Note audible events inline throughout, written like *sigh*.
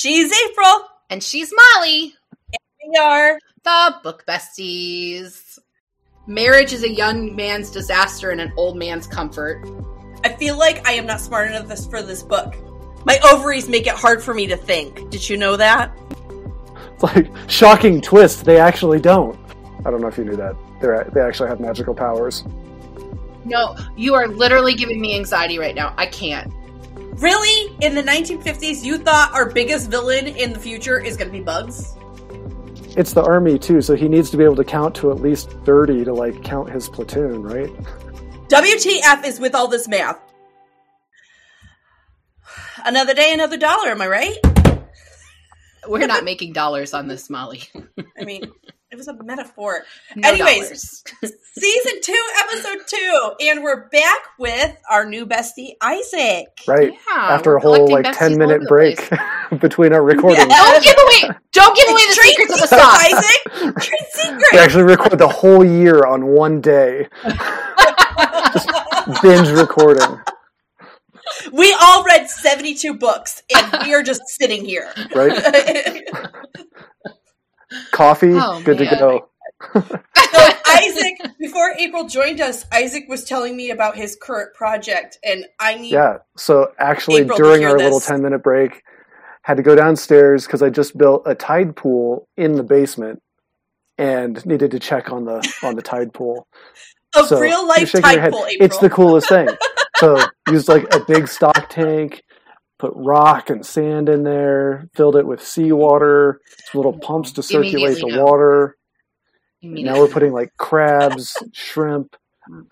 She's April. And she's Molly. And We are the Book Besties. Marriage is a young man's disaster and an old man's comfort. I feel like I am not smart enough this, for this book. My ovaries make it hard for me to think. Did you know that? It's like shocking twist. They actually don't. I don't know if you knew that. They they actually have magical powers. No, you are literally giving me anxiety right now. I can't. Really? In the 1950s, you thought our biggest villain in the future is going to be bugs? It's the army too, so he needs to be able to count to at least 30 to like count his platoon, right? WTF is with all this math. Another day, another dollar, am I right? We're not making dollars on this, Molly. I mean, it was a metaphor. No Anyways, *laughs* season two, episode two, and we're back with our new bestie Isaac. Right. Yeah, After a whole like ten minute break *laughs* between our recordings. Yeah. Don't give away. Don't give away the Trade secrets of the secrets, sauce. Isaac. Trade We actually record the whole year on one day. *laughs* Just Binge recording. We all read seventy-two books, and we are just sitting here. Right? Coffee, Oh, good man. to go. *laughs* So Isaac, before April joined us, Isaac was telling me about his current project, and I need. Yeah. So actually, April during our little ten minute break, had to go downstairs because I just built a tide pool in the basement and needed to check on the on the tide pool. *laughs* A So, real life tide pool, April. It's the coolest thing. *laughs* So used like a big stock tank, put rock and sand in there, filled it with seawater, little pumps to circulate the no. water. Now we're putting like crabs, *laughs* shrimp.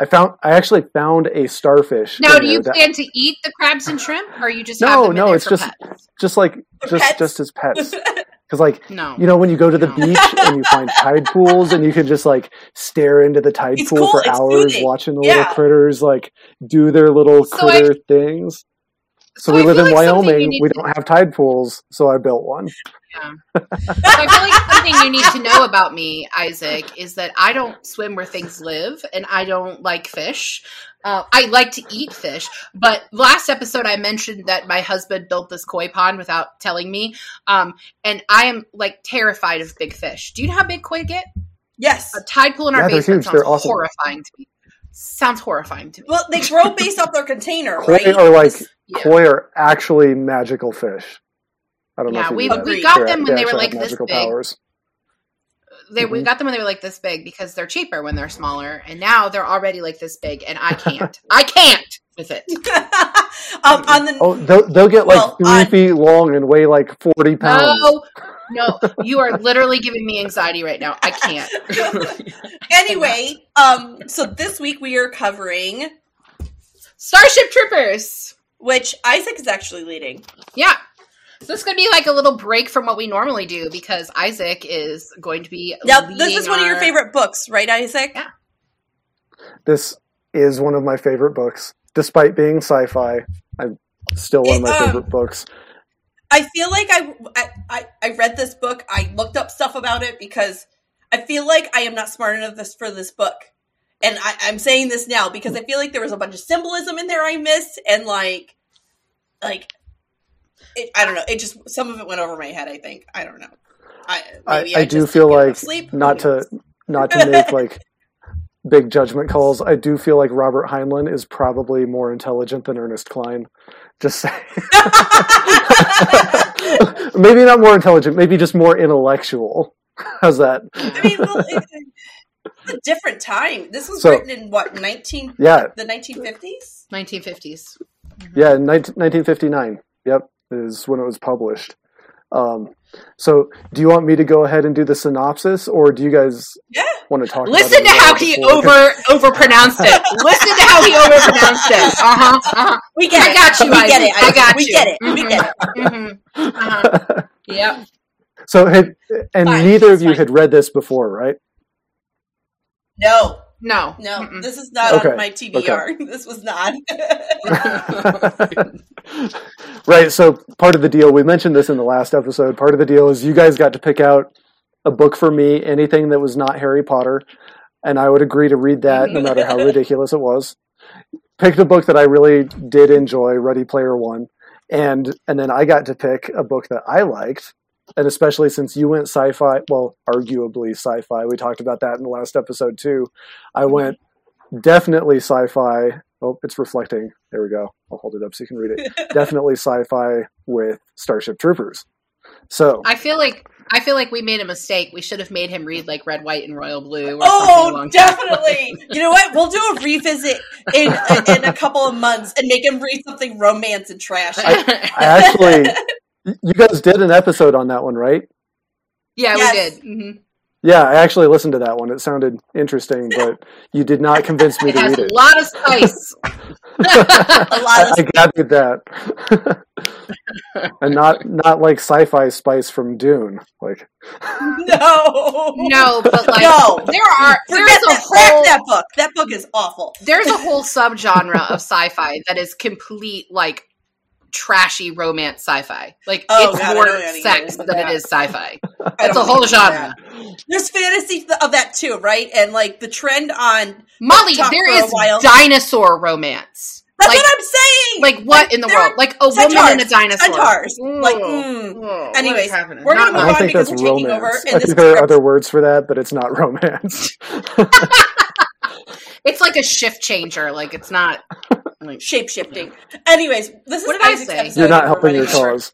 I found I actually found a starfish. Now, do you that- plan to eat the crabs and shrimp, or you just No, no, it's just- pets? just like For just pets? just as pets. *laughs* Because like No. you know when you go to the No. beach and you find tide pools and you can just like stare into the tide It's pool cool, for it's hours soothing. watching the Yeah. little critters like do their little So I- critter things. So, So we I live in like Wyoming. We to- don't have tide pools, so I built one. *laughs* So I feel like something you need to know about me, Isaac, is that I don't swim where things live, and I don't like fish. Uh, I like to eat fish, but last episode I mentioned that my husband built this koi pond without telling me, um, and I am like terrified of big fish. Do you know how big koi get? yes. A tide pool in our Yeah, basement sounds They're awesome. horrifying to me. Sounds horrifying to me. Well, they grow based off their container, right? are like Yeah. koi are actually magical fish. I don't know Yeah, we that. we got them when they were like have this big. powers. They we Mhm. got them when they were like this big because they're cheaper when they're smaller, and now they're already like this big, and I can't. *laughs* I can't with it. *laughs* um, on the Oh, they'll, they'll get like Well, three I- feet long and weigh like forty pounds. No, no, you are literally giving me anxiety right now. I can't. *laughs* anyway, um, so this week we are covering Starship Troopers. Which Isaac is actually leading. Yeah. So this is going to be like a little break from what we normally do because Isaac is going to be. Now, this leading is one of your favorite books, right, Isaac? Yeah. This is one of my favorite books, despite being sci-fi. I'm still one of my It, um, favorite books. I feel like I, I I I read this book. I looked up stuff about it because I feel like I am not smart enough this for this book, and I, I'm saying this now because I feel like there was a bunch of symbolism in there I missed, and like, like, it, I don't know. It just some of it went over my head. I think I don't know. I I, maybe I, do feel didn't get enough like sleep. not to not to make like *laughs* big judgment calls. I do feel like Robert Heinlein is probably more intelligent than Ernest Cline. Just saying. *laughs* *laughs* maybe not more intelligent. Maybe just more intellectual. How's that? I mean, well, it, a different time. This was So- written in what nineteen Yeah, the nineteen fifties. 1950s. yeah. 19, 1959. Yep, is when it was published. Um, so, do you want me to go ahead and do the synopsis, or do you guys Yeah. want to talk? Listen it to how little he before? over overpronounced it. Listen to how he overpronounced it. Uh huh. Uh-huh. We get it. I it. got you, We get it. I got we you. get it. We Mhm. get it. Mm-hmm. Uh-huh. *laughs* Yep. So, had, and Fine, neither of you fine. had read this before, right? No, No. no, Mm-mm. this is not Okay, on my TBR. *laughs* This was not. *laughs* right. So part of the deal, we mentioned this in the last episode. Part of the deal is you guys got to pick out a book for me, anything that was not Harry Potter, and I would agree to read that no matter how *laughs* ridiculous it was. Picked a book that I really did enjoy, Ready Player One, and and then I got to pick a book that I liked, and especially since you went sci-fi, well, arguably sci-fi. We talked about that in the last episode too. I mm-hmm. went definitely sci-fi. Oh, it's reflecting. There we go. I'll hold it up so you can read it. *laughs* definitely sci-fi with Starship Troopers. So I feel like I feel like we made a mistake. We should have made him read like Red, White, and Royal Blue. Or Oh, definitely. *laughs* you know what? We'll do a revisit in in a couple of months and make him read something romance and trash. that- I actually, you guys did an episode on that one, right? yeah, Yes. we did. hmm Yeah, I actually listened to that one. It sounded interesting, *laughs* but you did not convince me It to has it. a lot of spice. *laughs* *laughs* a lot I, of I gathered that, and not not like sci-fi spice from Dune. Like, no, no, but like No. there are there's Forget a that. whole Crack that book. That book is awful. there's a whole subgenre of sci-fi that is complete like trashy romance sci-fi. Like Oh, it's God, more don't know any sex than that. it is sci-fi. *laughs* I That's a whole know genre. that. There's fantasy of that too, right? And like the trend on Molly, Talk there for a is while. dinosaur romance. that's like what I'm saying. like what in the world? Like a woman and a dinosaur. centaurs. Like, Ooh. mm. Ooh, Anyways, we're gonna Not I move on because we're taking over romance. in I think there are other words for that, but it's not romance. *laughs* *laughs* It's like a shift changer. Like it's not. Like, shape shifting. Anyways, this is What did I say? episode. You're not helping your cause.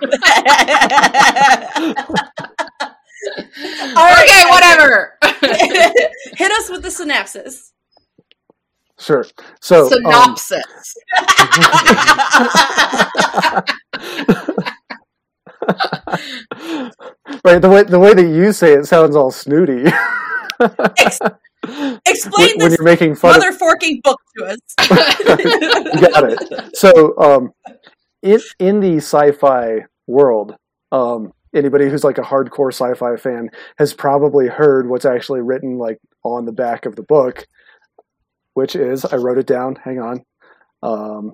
*laughs* All right, okay, whatever. *laughs* Hit us with the synopsis. Sure. So, um, Synopsis. *laughs* right, the way the way that you say it sounds all snooty. Explain when, when this you're making fun of mother forking book to us. *laughs* got it. So, um, in in the sci-fi world, um, anybody who's like a hardcore sci-fi fan has probably heard what's actually written like on the back of the book, which is I wrote it down. Hang on. Um,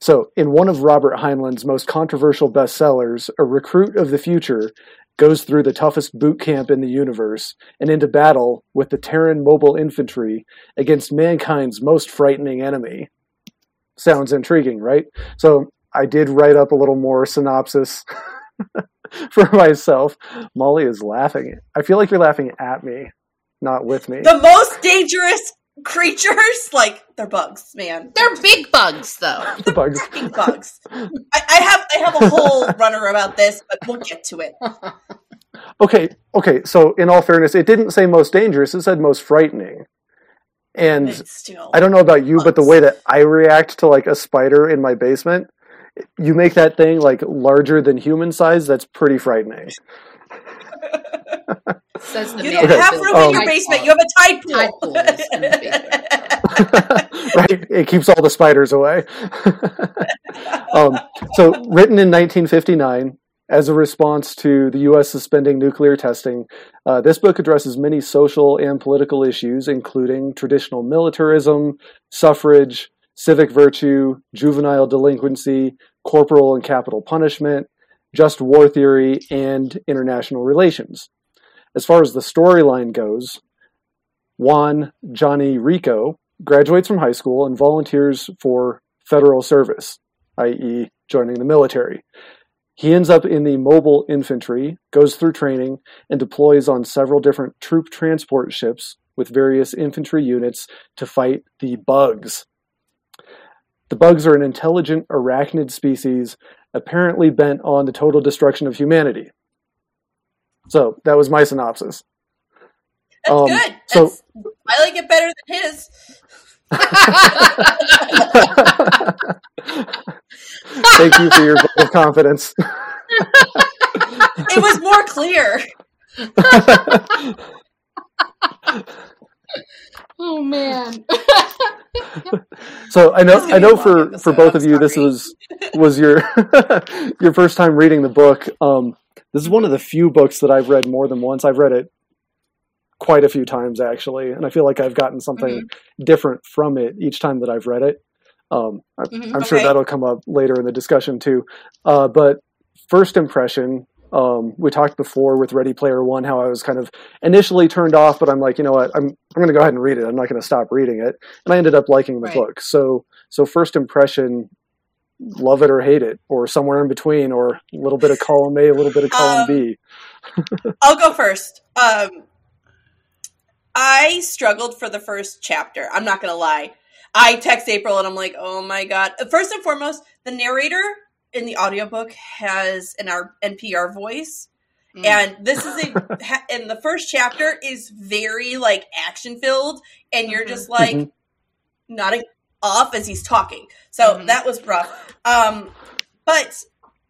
so, in one of Robert Heinlein's most controversial bestsellers, a recruit of the future goes through the toughest boot camp in the universe and into battle with the Terran mobile infantry against mankind's most frightening enemy. Sounds intriguing, right? So I did write up a little more synopsis *laughs* for myself. Molly is laughing. I feel like you're laughing at me, not with me. The most dangerous creatures, *laughs* like they're bugs, man. They're big bugs, though. *laughs* The bugs. Big bugs. I, I have I have a whole *laughs* runner about this, but we'll get to it. Okay, okay. So in all fairness, it didn't say most dangerous. It said most frightening. And still I don't know about you, but the way that I react to like a spider in my basement, you make that thing like larger than human size. That's pretty frightening. Says the you man don't have room built in your basement. You have a tide pool. Tide pool is in the basement. right? It keeps all the spiders away. *laughs* um, so, written in 1959 as a response to the U.S. suspending nuclear testing, uh, this book addresses many social and political issues, including traditional militarism, suffrage, civic virtue, juvenile delinquency, corporal and capital punishment, just war theory, and international relations. As far as the storyline goes, Juan Johnny Rico graduates from high school and volunteers for federal service, i.e., joining the military. He ends up in the mobile infantry, goes through training, and deploys on several different troop transport ships with various infantry units to fight the bugs. The bugs are an intelligent arachnid species apparently bent on the total destruction of humanity. So, that was my synopsis. That's Um, good. so- I like it better than his. *laughs* Thank you for your vote of confidence. It was more clear. *laughs* oh man. *laughs* so I know This is gonna I know for episode, for both of you this was was your *laughs* your first time reading the book. Um, this is one of the few books that I've read more than once. I've read it quite a few times actually, and I feel like I've gotten something different from it each time that I've read it. Um, I, Mhm. I'm sure that'll come up later in the discussion too. Uh, but first impression, um, we talked before with Ready Player One how I was kind of initially turned off, but I'm like, you know what, I'm I'm going to go ahead and read it. I'm not going to stop reading it, and I ended up liking the Right. book. So so first impression, love it or hate it, or somewhere in between, or a little bit of column A, a little bit of column Um, B. I'll go first. Um, I struggled for the first chapter. I'm not gonna lie. I text April and I'm like, oh my god. First and foremost, the narrator in the audiobook has an R- NPR voice. Mm. And this is a, *laughs* and the first chapter is very like action filled, and you're just like Mhm. nodding off as he's talking. So Mhm. that was rough. Um, but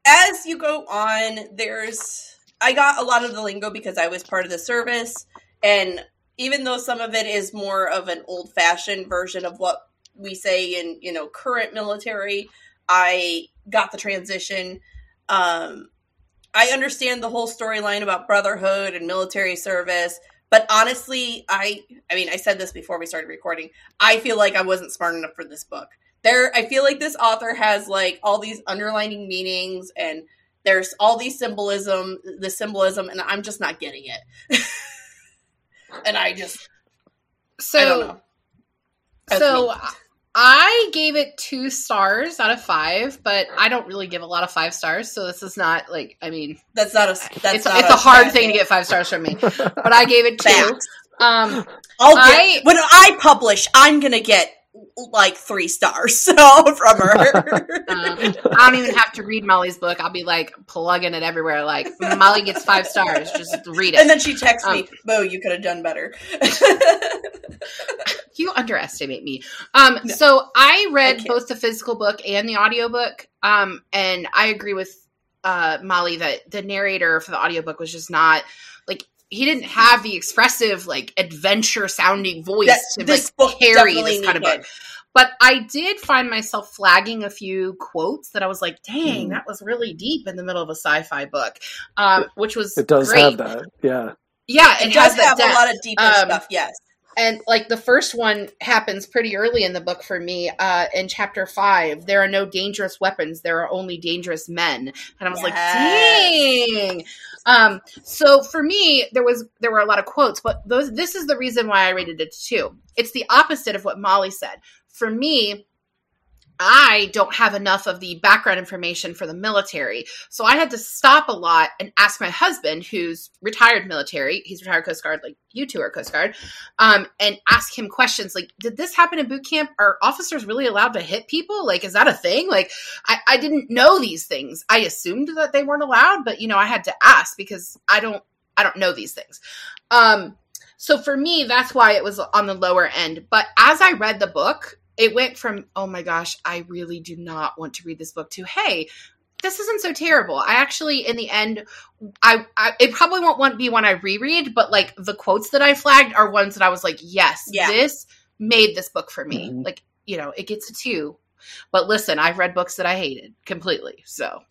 as you go on, there's I got a lot of the lingo because I was part of the service, and even though some of it is more of an old fashioned version of what we say in you know current military, I got the transition. Um, I understand the whole storyline about brotherhood and military service, but honestly, I I mean, I said this before we started recording. I feel like I wasn't smart enough for this book. There I feel like this author has like all these underlining meanings and there's all these symbolism, the symbolism and I'm just not getting it. *laughs* and I just so I don't know. So. I gave it two stars out of five, but I don't really give a lot of five stars, so this is not like I mean That's not a that's it's not it's a hard thing to get five stars from me. *laughs* But I gave it two. Facts. Um I'll get I- when I publish, I'm gonna get like three stars *laughs* so from her. *laughs* uh, I don't even have to read Molly's book. I'll be like plugging it everywhere. Like Molly gets five stars. Just read it and then she texts me, Um, "Boo, you could have done better." *laughs* You underestimate me. Um, No. so I I read can't. both the physical book and the audiobook. Um, and I agree with uh, Molly that the narrator for the audiobook was just not he didn't have the expressive like adventure sounding voice That- to this like book carry this kind of needed. book. But I did find myself flagging a few quotes that I was like, "Dang, Mm. that was really deep in the middle of a sci-fi book," um, which was It does great. have that. Yeah. Yeah, it, It has does that have a lot of deeper Um, stuff. Yes, and like the first one happens pretty early in the book for me uh in chapter five. There are no dangerous weapons. There are only dangerous men. And i was like dang. Um so for me there was there were a lot of quotes but those this is the reason why i rated it two. It's the opposite of what molly said. For me I don't have enough of the background information for the military. So I had to stop a lot and ask my husband, who's retired military, he's retired Coast Guard, like you two are Coast Guard, um, and ask him questions like, did this happen in boot camp? Are officers really allowed to hit people? Like, is that a thing? Like, I, I didn't know these things. I assumed that they weren't allowed, but you know, I had to ask because I don't, I don't know these things. Um, so for me, that's why it was on the lower end. But as I read the book, it went from, oh my gosh, I really do not want to read this book to, hey, this isn't so terrible. I actually, in the end, I, I it probably won't want be one I reread, but like the quotes that I flagged are ones that I was like, yes, Yeah. this made this book for me. Mhm. Like, you know, it gets a two. But listen, I've read books that I hated completely. So,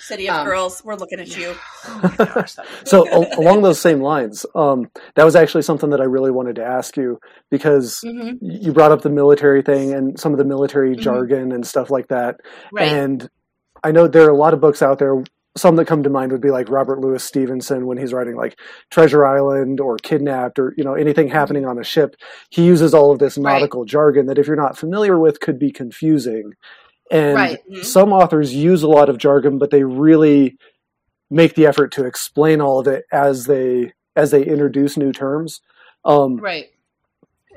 City of um, Girls, we're looking at you. *sighs* oh gosh, So along those same lines, um, that was actually something that I really wanted to ask you because Mhm. you brought up the military thing and some of the military Mhm. jargon and stuff like that. right. And I know there are a lot of books out there. Some that come to mind would be like Robert Louis Stevenson when he's writing like Treasure Island or Kidnapped or you know anything happening on a ship. He uses all of this Right. nautical jargon that if you're not familiar with could be confusing. And Right. Mhm. some authors use a lot of jargon, but they really make the effort to explain all of it as they as they introduce new terms. Um, right.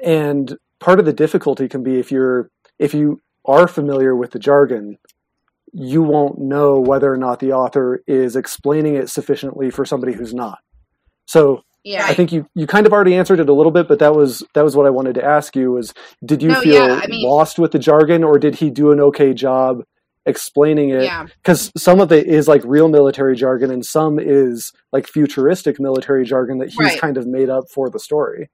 and part of the difficulty can be if you're if you are familiar with the jargon you won't know whether or not the author is explaining it sufficiently for somebody who's not so Yeah. i think you you kind of already answered it a little bit but that was that was what i wanted to ask you was did you No, feel yeah, I mean- lost with the jargon or did he do an okay job explaining it yeah. because some of it is like real military jargon and some is like futuristic military jargon that he's Right. kind of made up for the story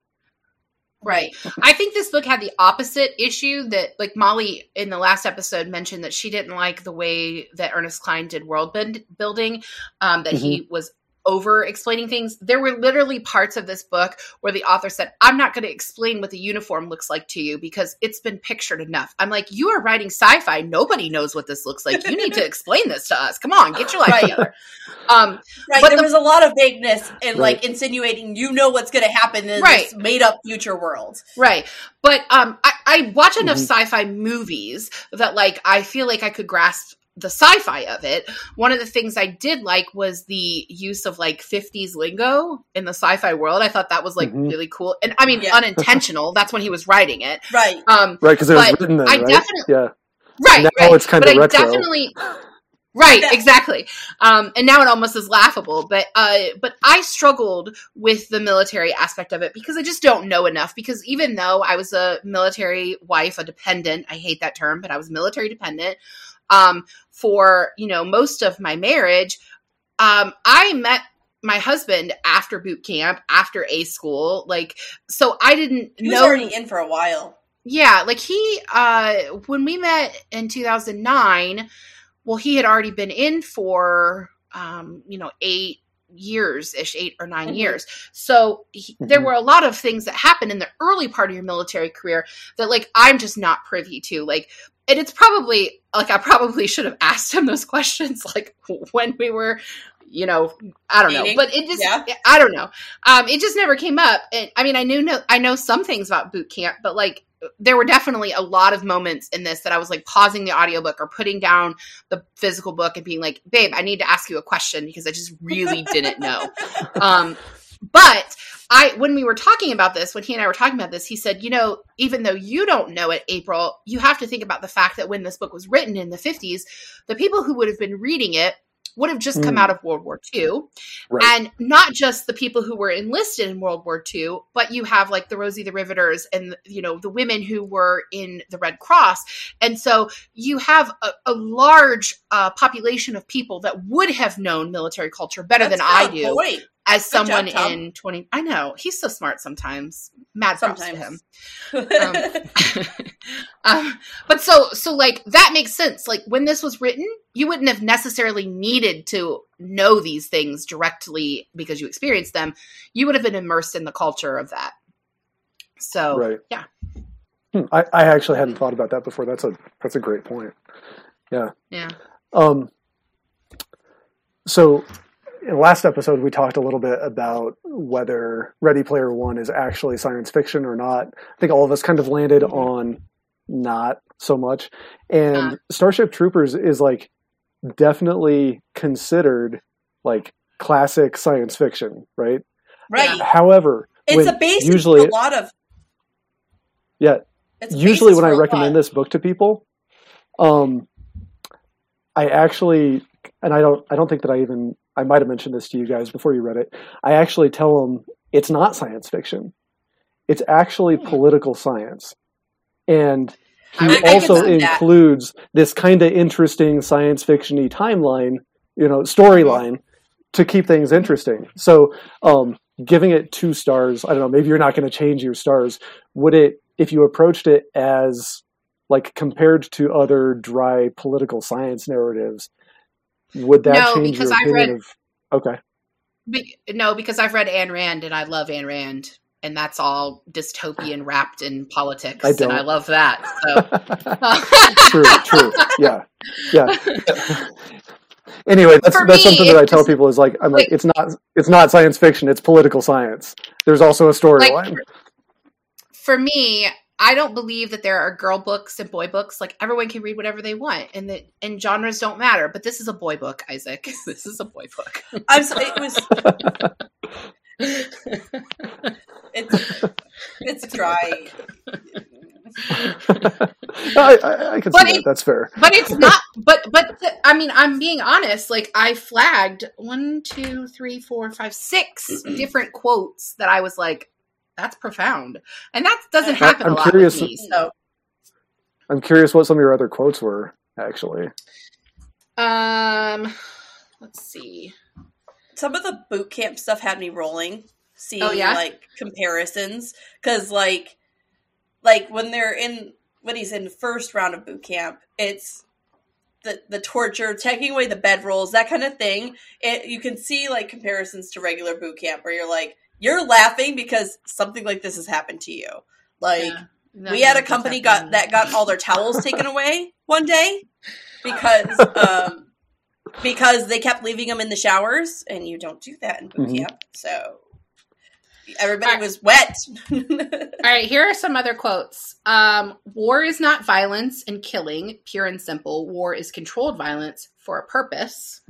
Right. I think this book had the opposite issue that, like Molly in the last episode mentioned that she didn't like the way that Ernest Cline did world building, um, that he was over explaining things. There were literally parts of this book where the author said, I'm not going to explain what the uniform looks like to you because it's been pictured enough. I'm like, you are writing sci fi. Nobody knows what this looks like. You need to *laughs* explain this to us. Come on, get your life Right. together. Um, Right, But there the- was a lot of vagueness and Right. like insinuating you know what's going to happen in Right. this made up future world. Right. But um I, I watch enough Mhm. sci-fi movies that like I feel like I could grasp the sci-fi of it. One of the things I did like was the use of like 50s lingo in the sci-fi world. I thought that was like Mhm. really cool. And I mean Yeah. *laughs* unintentional. That's when he was writing it. Right. Um Right, because it was written then, I right? definitely- yeah. right, Now right. it's kinda but I definitely *laughs* Right, exactly. Um, and now it almost is laughable, but uh, but I struggled with the military aspect of it because I just don't know enough. Because even though I was a military wife, a dependent, I hate that term, but I was military dependent um, for you know most of my marriage. Um, I met my husband after boot camp, after A school, like so I didn't He was know already in for a while. yeah, like he uh when we met in 2009, well he had already been in for um you know 8 years ish, 8 or 9 Mhm. years. So he, there Mhm. were a lot of things that happened in the early part of your military career that like I'm just not privy to. Like and it's probably like I probably should have asked him those *laughs* questions like when we were you know, I don't know, but it just, Yeah. I don't know. Um, it just never came up. And I mean, I knew, no, I know some things about boot camp, but like, there were definitely a lot of moments in this that I was like pausing the audiobook or putting down the physical book and being like, babe, I need to ask you a question because I just really didn't know. *laughs* Um, but I, when we were talking about this, when he and I were talking about this, he said, you know, even though you don't know it, April, you have to think about the fact that when this book was written in the 50s, the people who would have been reading it would have just come Mm. out of World War II. Right. And not just the people who were enlisted in World War II, but you have like the Rosie the Riveters and, you know, the women who were in the Red Cross. And so you have a, a large uh, population of people that would have known military culture better than I do point. As Good someone Tom. in 20 I know he's so smart sometimes mad props to him *laughs* um, *laughs* um, but so so like that makes sense like when this was written you wouldn't have necessarily needed to know these things directly because you experienced them you would have been immersed in the culture of that so right. yeah. Hmm, I, I actually hadn't thought about that before. That's a that's a great point. Yeah yeah Um, so, in the last episode, we talked a little bit about whether Ready Player One is actually science fiction or not. I think all of us kind of landed Mhm. on not so much. And. Starship Troopers is like definitely considered like classic science fiction, right? right. However, It's when- a basis usually, for a lot of. yeah, It's usually when I recommend lot. this book to people, um, I actually, and I don't, I don't think that I even, I might have mentioned this to you guys before you read it. I actually tell them it's not science fiction; it's actually Hmm. political science, and he I- also see that. includes this kind of interesting science fictiony timeline, you know, storyline to keep things interesting. So, um, giving it two stars, I don't know, maybe you're not going to change your stars. Would it, if you approached it as like compared to other dry political science narratives, would that No, change because your I opinion read- of? Okay, Be- no because i've read Ayn rand and i love Ayn rand and that's all dystopian wrapped in politics I and i love that so *laughs* true, true, yeah, yeah. *laughs* Anyway, that's For that's me, something that I tell just- people is like I'm like like- it's not it's not science fiction, it's political science. There's also a storyline. for me, I don't believe that there are girl books and boy books. Like everyone can read whatever they want, and that and genres don't matter. But this is a boy book, Isaac. *laughs* This is a boy book. I'm so, it was. *laughs* It's it's dry. I, I, I can But see that. That's fair. but it's not. But but th- I mean, I'm being honest. Like I flagged one, two, three, four, five, six *clears throat* different quotes that I was like, "That's profound," and that doesn't happen I'm a lot curious- with me. So, I'm curious what some of your other quotes were. Actually, um, let's see. Some of the boot camp stuff had me rolling, seeing Oh, yeah? like comparisons, because like, like when they're in when he's in first round of boot camp, it's the, the torture, taking away the bedrolls, that kind of thing. It, you can see like comparisons to regular boot camp where you're like, you're laughing because something like this has happened to you. Like Yeah. No, we had a company got that got all their towels *laughs* taken away one day because um because they kept leaving them in the showers and you don't do that in boot Mhm. camp. So everybody Alright. was wet. *laughs* All right, here are some other quotes. Um, war is not violence and killing, pure and simple. War is controlled violence for a purpose.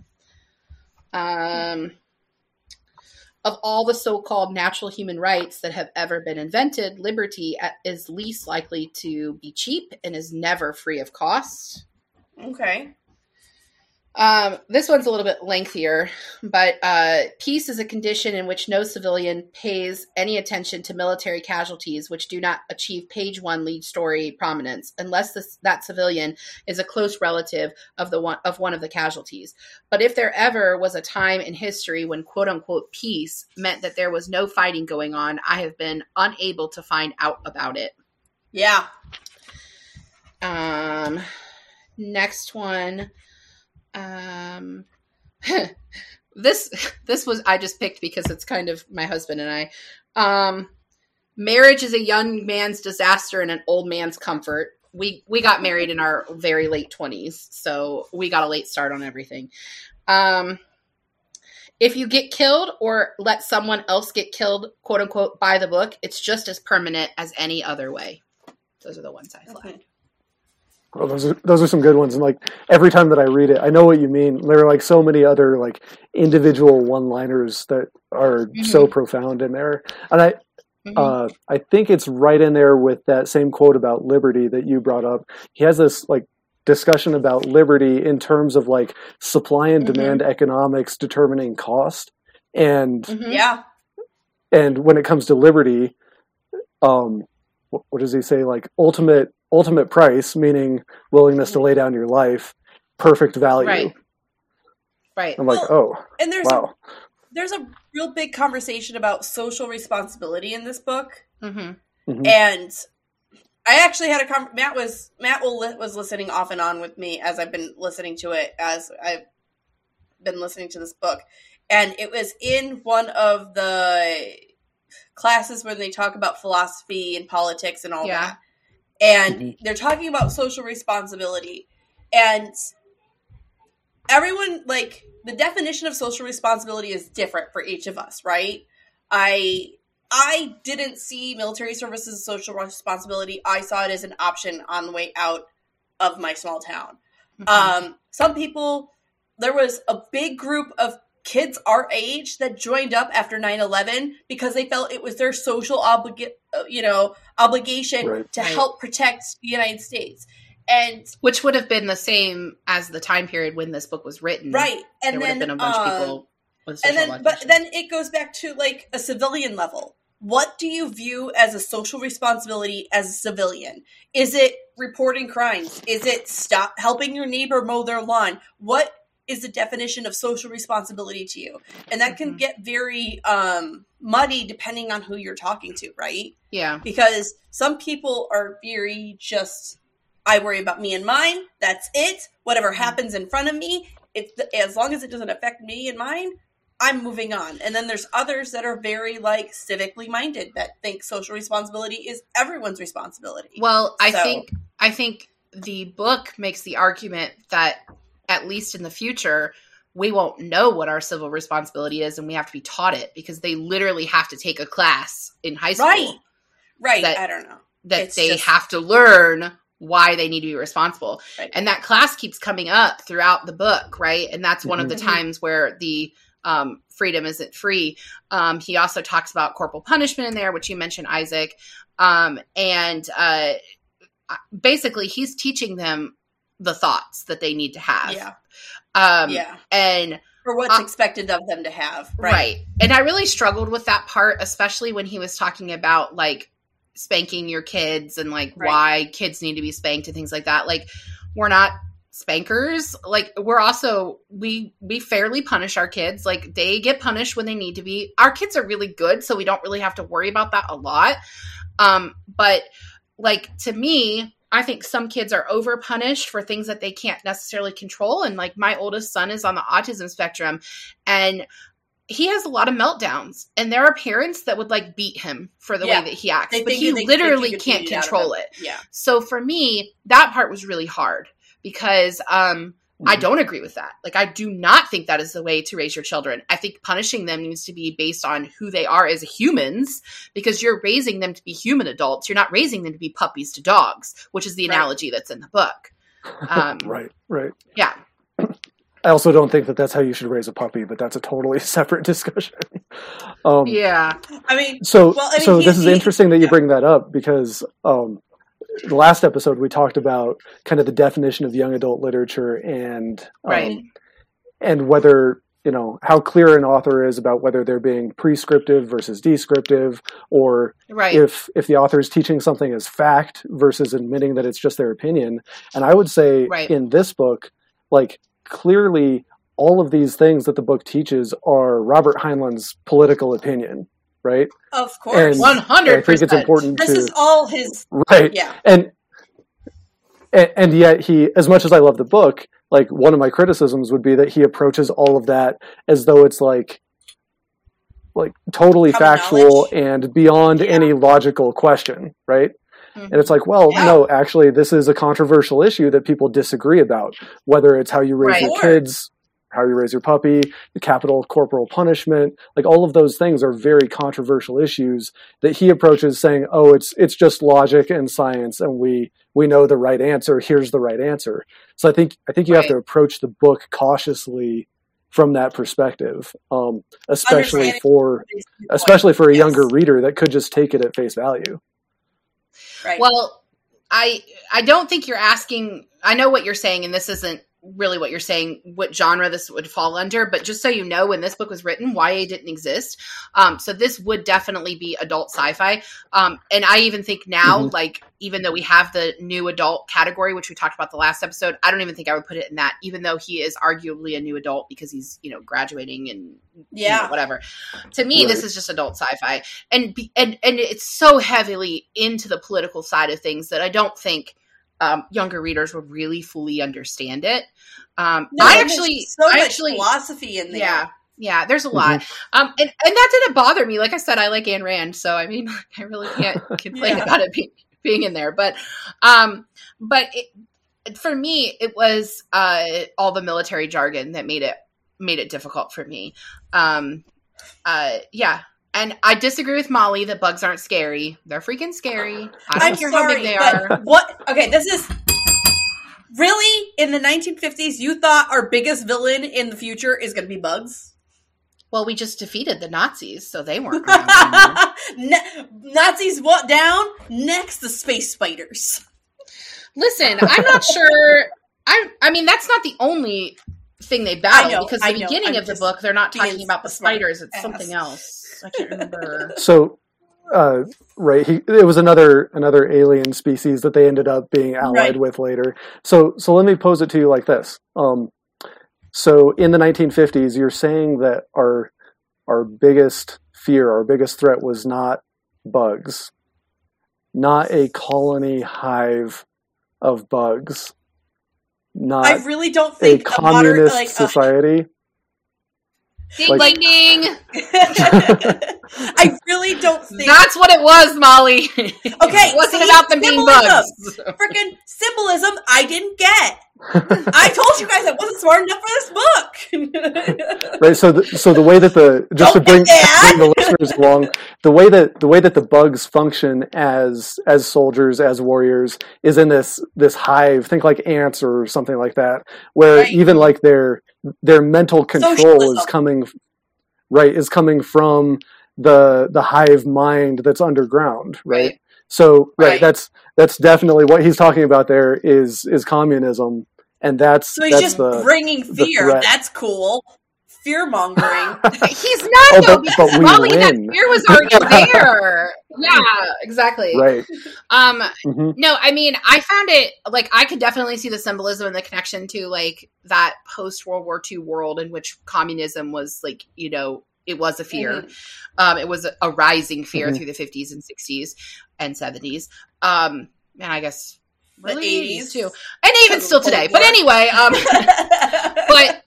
Um, of all the so called natural human rights that have ever been invented, liberty uh, is least likely to be cheap and is never free of cost. okay. Um, this one's a little bit lengthier, but uh, peace is a condition in which no civilian pays any attention to military casualties which do not achieve page one lead story prominence, unless this, that civilian is a close relative of the one of one of the casualties. But if there ever was a time in history when "quote unquote" peace meant that there was no fighting going on, I have been unable to find out about it. Yeah. Um, next one. Um, *laughs* this *laughs* this was I just picked because it's kind of my husband and I. Um, marriage is a young man's disaster and an old man's comfort. We we got married in our very late twenties, so we got a late start on everything. Um, if you get killed or let someone else get killed, quote unquote, by the book, it's just as permanent as any other way. Those are the ones I flagged. Well, those are those are some good ones, and like every time that I read it, I know what you mean. There are like so many other like individual one-liners that are so profound in there, and I Mhm. uh, I think it's right in there with that same quote about liberty that you brought up. He has this like discussion about liberty in terms of like supply and Mhm. demand economics determining cost, and Mhm. Yeah. and when it comes to liberty, um, what, what does he say? Like ultimate ultimate price, meaning willingness to lay down your life, perfect value. Right. Right. I'm like, oh And there's wow, a there's a real big conversation about social responsibility in this book. hmm Mhm. and I actually had a con- Matt was Matt will li- was listening off and on with me as I've been listening to it as I've been listening to this book, and it was in one of the classes where they talk about philosophy and politics and all Yeah. that, and Mhm. they're talking about social responsibility, and everyone like the definition of social responsibility is different for each of us, right? I I didn't see military service as a social responsibility. I saw it as an option on the way out of my small town. Um, some people, there was a big group of kids our age that joined up after 9-11 because they felt it was their social obliga- uh, you know obligation Right. to Right. help protect the united states. And Which would have been the same as the time period when this book was written. right. And there would then have been a bunch uh, of people with and social then but then it goes back to like a civilian level. What do you view as a social responsibility as a civilian? Is it reporting crimes? Is it stop helping your neighbor mow their lawn? What is the definition of social responsibility to you and that can Mhm. get very um muddy depending on who you're talking to right yeah. because some people are very just I worry about me and mine. That's it. Whatever happens in front of me, if as long as it doesn't affect me and mine, I'm moving on. And then there's others that are very like civically minded that think social responsibility is everyone's responsibility. Well, I So- think I think the book makes the argument that at least in the future we won't know what our civil responsibility is and we have to be taught it because they literally have to take a class in high school right, right. that- I don't know. that It's they just- have to learn why they need to be responsible. Right. And that class keeps coming up throughout the book, right? And that's one of the Mhm. times where the um, freedom isn't free. Um, he also talks about corporal punishment in there, which you mentioned, Isaac. Um, and uh, basically, he's teaching them the thoughts that they need to have. Yeah, Um, yeah. And For what's uh, expected of them to have. Right. Right. And I really struggled with that part, especially when he was talking about like spanking your kids and like Right. why kids need to be spanked and things like that. Like we're not spankers. Like we're also we we fairly punish our kids. Like they get punished when they need to be. Our kids are really good, so we don't really have to worry about that a lot. Um but like to me I think some kids are over punished for things that they can't necessarily control. And like my oldest son is on the autism spectrum and he has a lot of meltdowns. And there are parents that would like beat him for the Yeah. way that he acts, They but he they- they literally think can't it's out of control it. Yeah. So for me, that part was really hard because um, I Mhm. don't agree with that. Like, I do not think that is the way to raise your children. I think punishing them needs to be based on who they are as humans because you're raising them to be human adults. You're not raising them to be puppies to dogs, which is the Right. analogy that's in the book. Um, *laughs* Right, right. Yeah. *clears throat* I also don't think that that's how you should raise a puppy, but that's a totally *laughs* separate discussion. Um, Yeah. I mean, So, Well, I mean, so he- this is he- interesting that you yeah. bring that up because um, the last episode we talked about kind of the definition of young adult literature and um, Right. and whether you know how clear an author is about whether they're being prescriptive versus descriptive, or Right. if if the author is teaching something as fact versus admitting that it's just their opinion. And I would say Right. in this book, like clearly all of these things that the book teaches are Robert Heinlein's political opinion, right? of course. One I hundred think it's important this to is all his. right Yeah. and and yet he as much as i love the book like one of my criticisms would be that he approaches all of that as though it's like like totally Common factual knowledge? and beyond Yeah. any logical question right Mhm. and it's like well Yeah. no actually this is a controversial issue that people disagree about whether it's how you raise Right. your kids how you raise your puppy the capital corporal punishment like all of those things are very controversial issues that he approaches saying oh it's it's just logic and science and we we know the right answer here's the right answer so i think i think you have to approach the book cautiously from that perspective um, especially for especially for a Yes. younger reader that could just take it at face value Right. Well, I I don't think you're asking. I know what you're saying, and this isn't really what you're saying. What genre this would fall under, but just so you know, when this book was written, YA didn't exist. Um, so this would definitely be adult sci-fi. Um, and I even think now, Mhm. like even though we have the new adult category, which we talked about the last episode, I don't even think I would put it in that. Even though he is arguably a new adult because he's you know graduating and you yeah. know, whatever. To me, this is just adult sci-fi, and be, and and it's so heavily into the political side of things that I don't think um, younger readers would really fully understand it. Um, No, I actually, so I much actually, philosophy in there. yeah, yeah. There's a lot, um, and and that didn't bother me. Like I said, I like Anne Rand, so I mean, *laughs* I really can't *laughs* complain Yeah. about it being, being in there. But, um, but it, for me, it was uh, all the military jargon that made it made it difficult for me. Um, uh, yeah. And I disagree with Molly that bugs aren't scary. They're freaking scary. I don't care how big they are. what? Okay, this is really in the 1950s. You thought our biggest villain in the future is going to be bugs? Well, we just defeated the Nazis, so they weren't. around. *laughs* Ne- Nazis what down? Next, the space spiders. Listen, I'm not *laughs* sure. I I mean, that's not the only thing they battle know, because the I beginning of the book they're not talking about the spiders. It's ass. something else. I can't remember. *laughs* So, uh, right, he, it was another another alien species that they ended up being allied Right. with later. So, so let me pose it to you like this. Um, so, in the 1950s, you're saying that our our biggest fear, our biggest threat, was not bugs, not a colony hive of bugs, not I really don't a think a modern communist like. uh, society. Ding Like- ding ding. *laughs* I really don't think That's what it was, Molly. Okay, it wasn't see, about them being bugs. freaking symbolism I didn't get. I told you guys I wasn't smart enough for this book. *laughs* right so the, so the way that the just Don't to bring, bring the listeners along the way that the way that the bugs function as as soldiers as warriors is in this this hive think like ants or something like that where Right. even like their their mental control is coming right is coming from the the hive mind that's underground right, Right. so right, Right. that's that's definitely what he's talking about there is is communism and that's so he's that's just the bringing fear. That's cool. Fear mongering. *laughs* *laughs* He's not Oh, though but- because but we Molly, that fear was already *laughs* there. Yeah, exactly. right *laughs* Um, hmm No, I mean, I found it like I could definitely see the symbolism and the connection to like that post World War II world in which communism was like, you know, it was a fear. Um, it was a, a rising fear Mhm. through the 50s and 60s and 70s. Um, and I guess The Really? 80s. too, and even still today. Cold But anyway, um, *laughs* but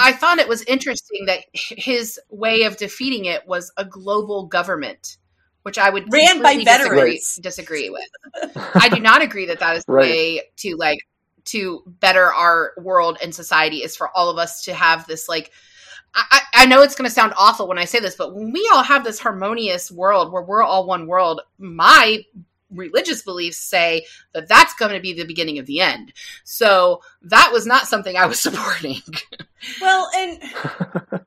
I thought it was interesting that his way of defeating it was a global government, which I would Ran by completely disagree, veterans. disagree with. I do not agree that that is *laughs* the Right. way to like to better our world and society is for all of us to have this like. I, I I know it's going to sound awful when I say this, but when we all have this harmonious world where we're all one world, my religious beliefs say that that's going to be the beginning of the end. So that was not something I was *laughs* supporting. well, and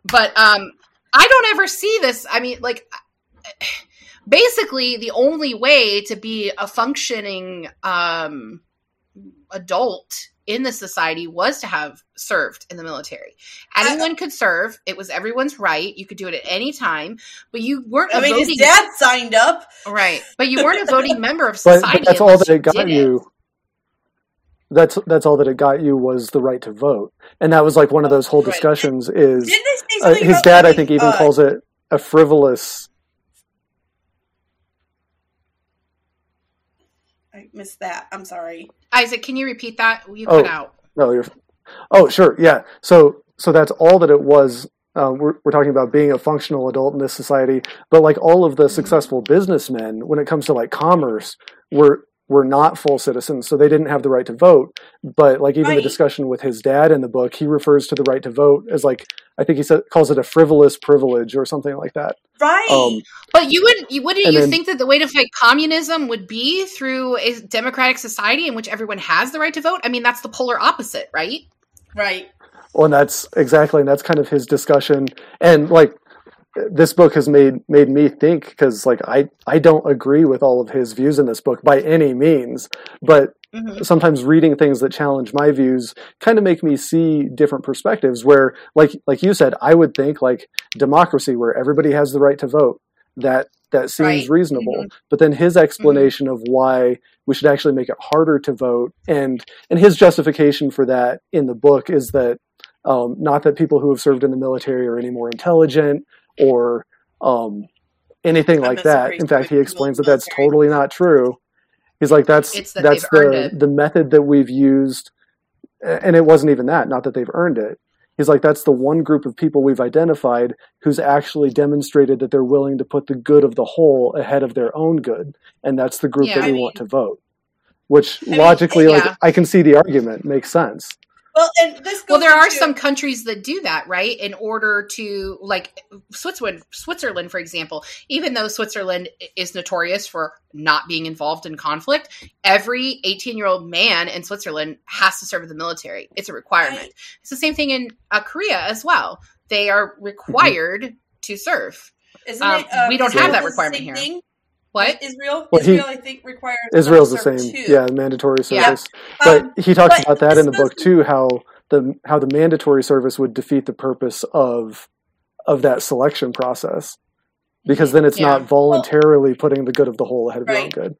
but um I don't ever see this. I mean, like basically the only way to be a functioning um adult in the society was to have served in the military. Anyone could serve. It was everyone's right. You could do it at any time, but you weren't I a mean, voting his dad signed up. right. But you weren't a voting member of *laughs* society. but that's all that it got did you. That's that's all that it got you was the right to vote, and that was like one of those whole Right. discussions. Is Didn't they say uh, his about dad? I think even uh, calls it a frivolous. Missed that. I'm sorry. Isaac, can you repeat that? You Oh. cut out. No, you're. Oh, sure, yeah. So so that's all that it was. Uh, we're, we're talking about being a functional adult in this society, but like all of the successful businessmen, when it comes to like commerce, were were not full citizens, so they didn't have the right to vote. But like even the discussion with his dad in the book, he refers to the right to vote as like I think he said calls it a frivolous privilege or something like that. Right. Um, But you wouldn't you wouldn't you then- think that the way to fight communism would be through a democratic society in which everyone has the right to vote? I mean, that's the polar opposite, right? right. Well, and that's exactly, and that's kind of his discussion. And like, this book has made made me think because like I I don't agree with all of his views in this book by any means, but Mm-hmm. sometimes reading things that challenge my views kind of make me see different perspectives. Where like like you said, I would think like democracy where everybody has the right to vote. That that seems Right. reasonable. But then his explanation of why we should actually make it harder to vote and and his justification for that in the book is that um, not that people who have served in the military are any more intelligent or um, anything like that. In fact, he explains that that's totally not true. He's like, that's that that's the the method that we've used, and it wasn't even that. Not that they've earned it. He's like, that's the one group of people we've identified who's actually demonstrated that they're willing to put the good of the whole ahead of their own good, and that's the group Yeah, that I we want to vote. Which I mean, logically, yeah. like, I can see the argument makes sense. Well, and this goes Well, there are some countries that do that, right? In order to, like Switzerland, Switzerland, for example, even though Switzerland is notorious for not being involved in conflict, every 18 year old man in Switzerland has to serve in the military. It's a requirement. Right. It's the same thing in uh, Korea as well. They are required to serve. Isn't um, it, um, we don't have that requirement here. thing? What? Israel? Well, he- Israel, I think, requires Israel's the service same, too. yeah, mandatory service. Yeah. service. But Um, he talks but about that in the book too. How the how the mandatory service would defeat the purpose of of that selection process, because then it's Yeah. not voluntarily putting the good of the whole ahead of your own good.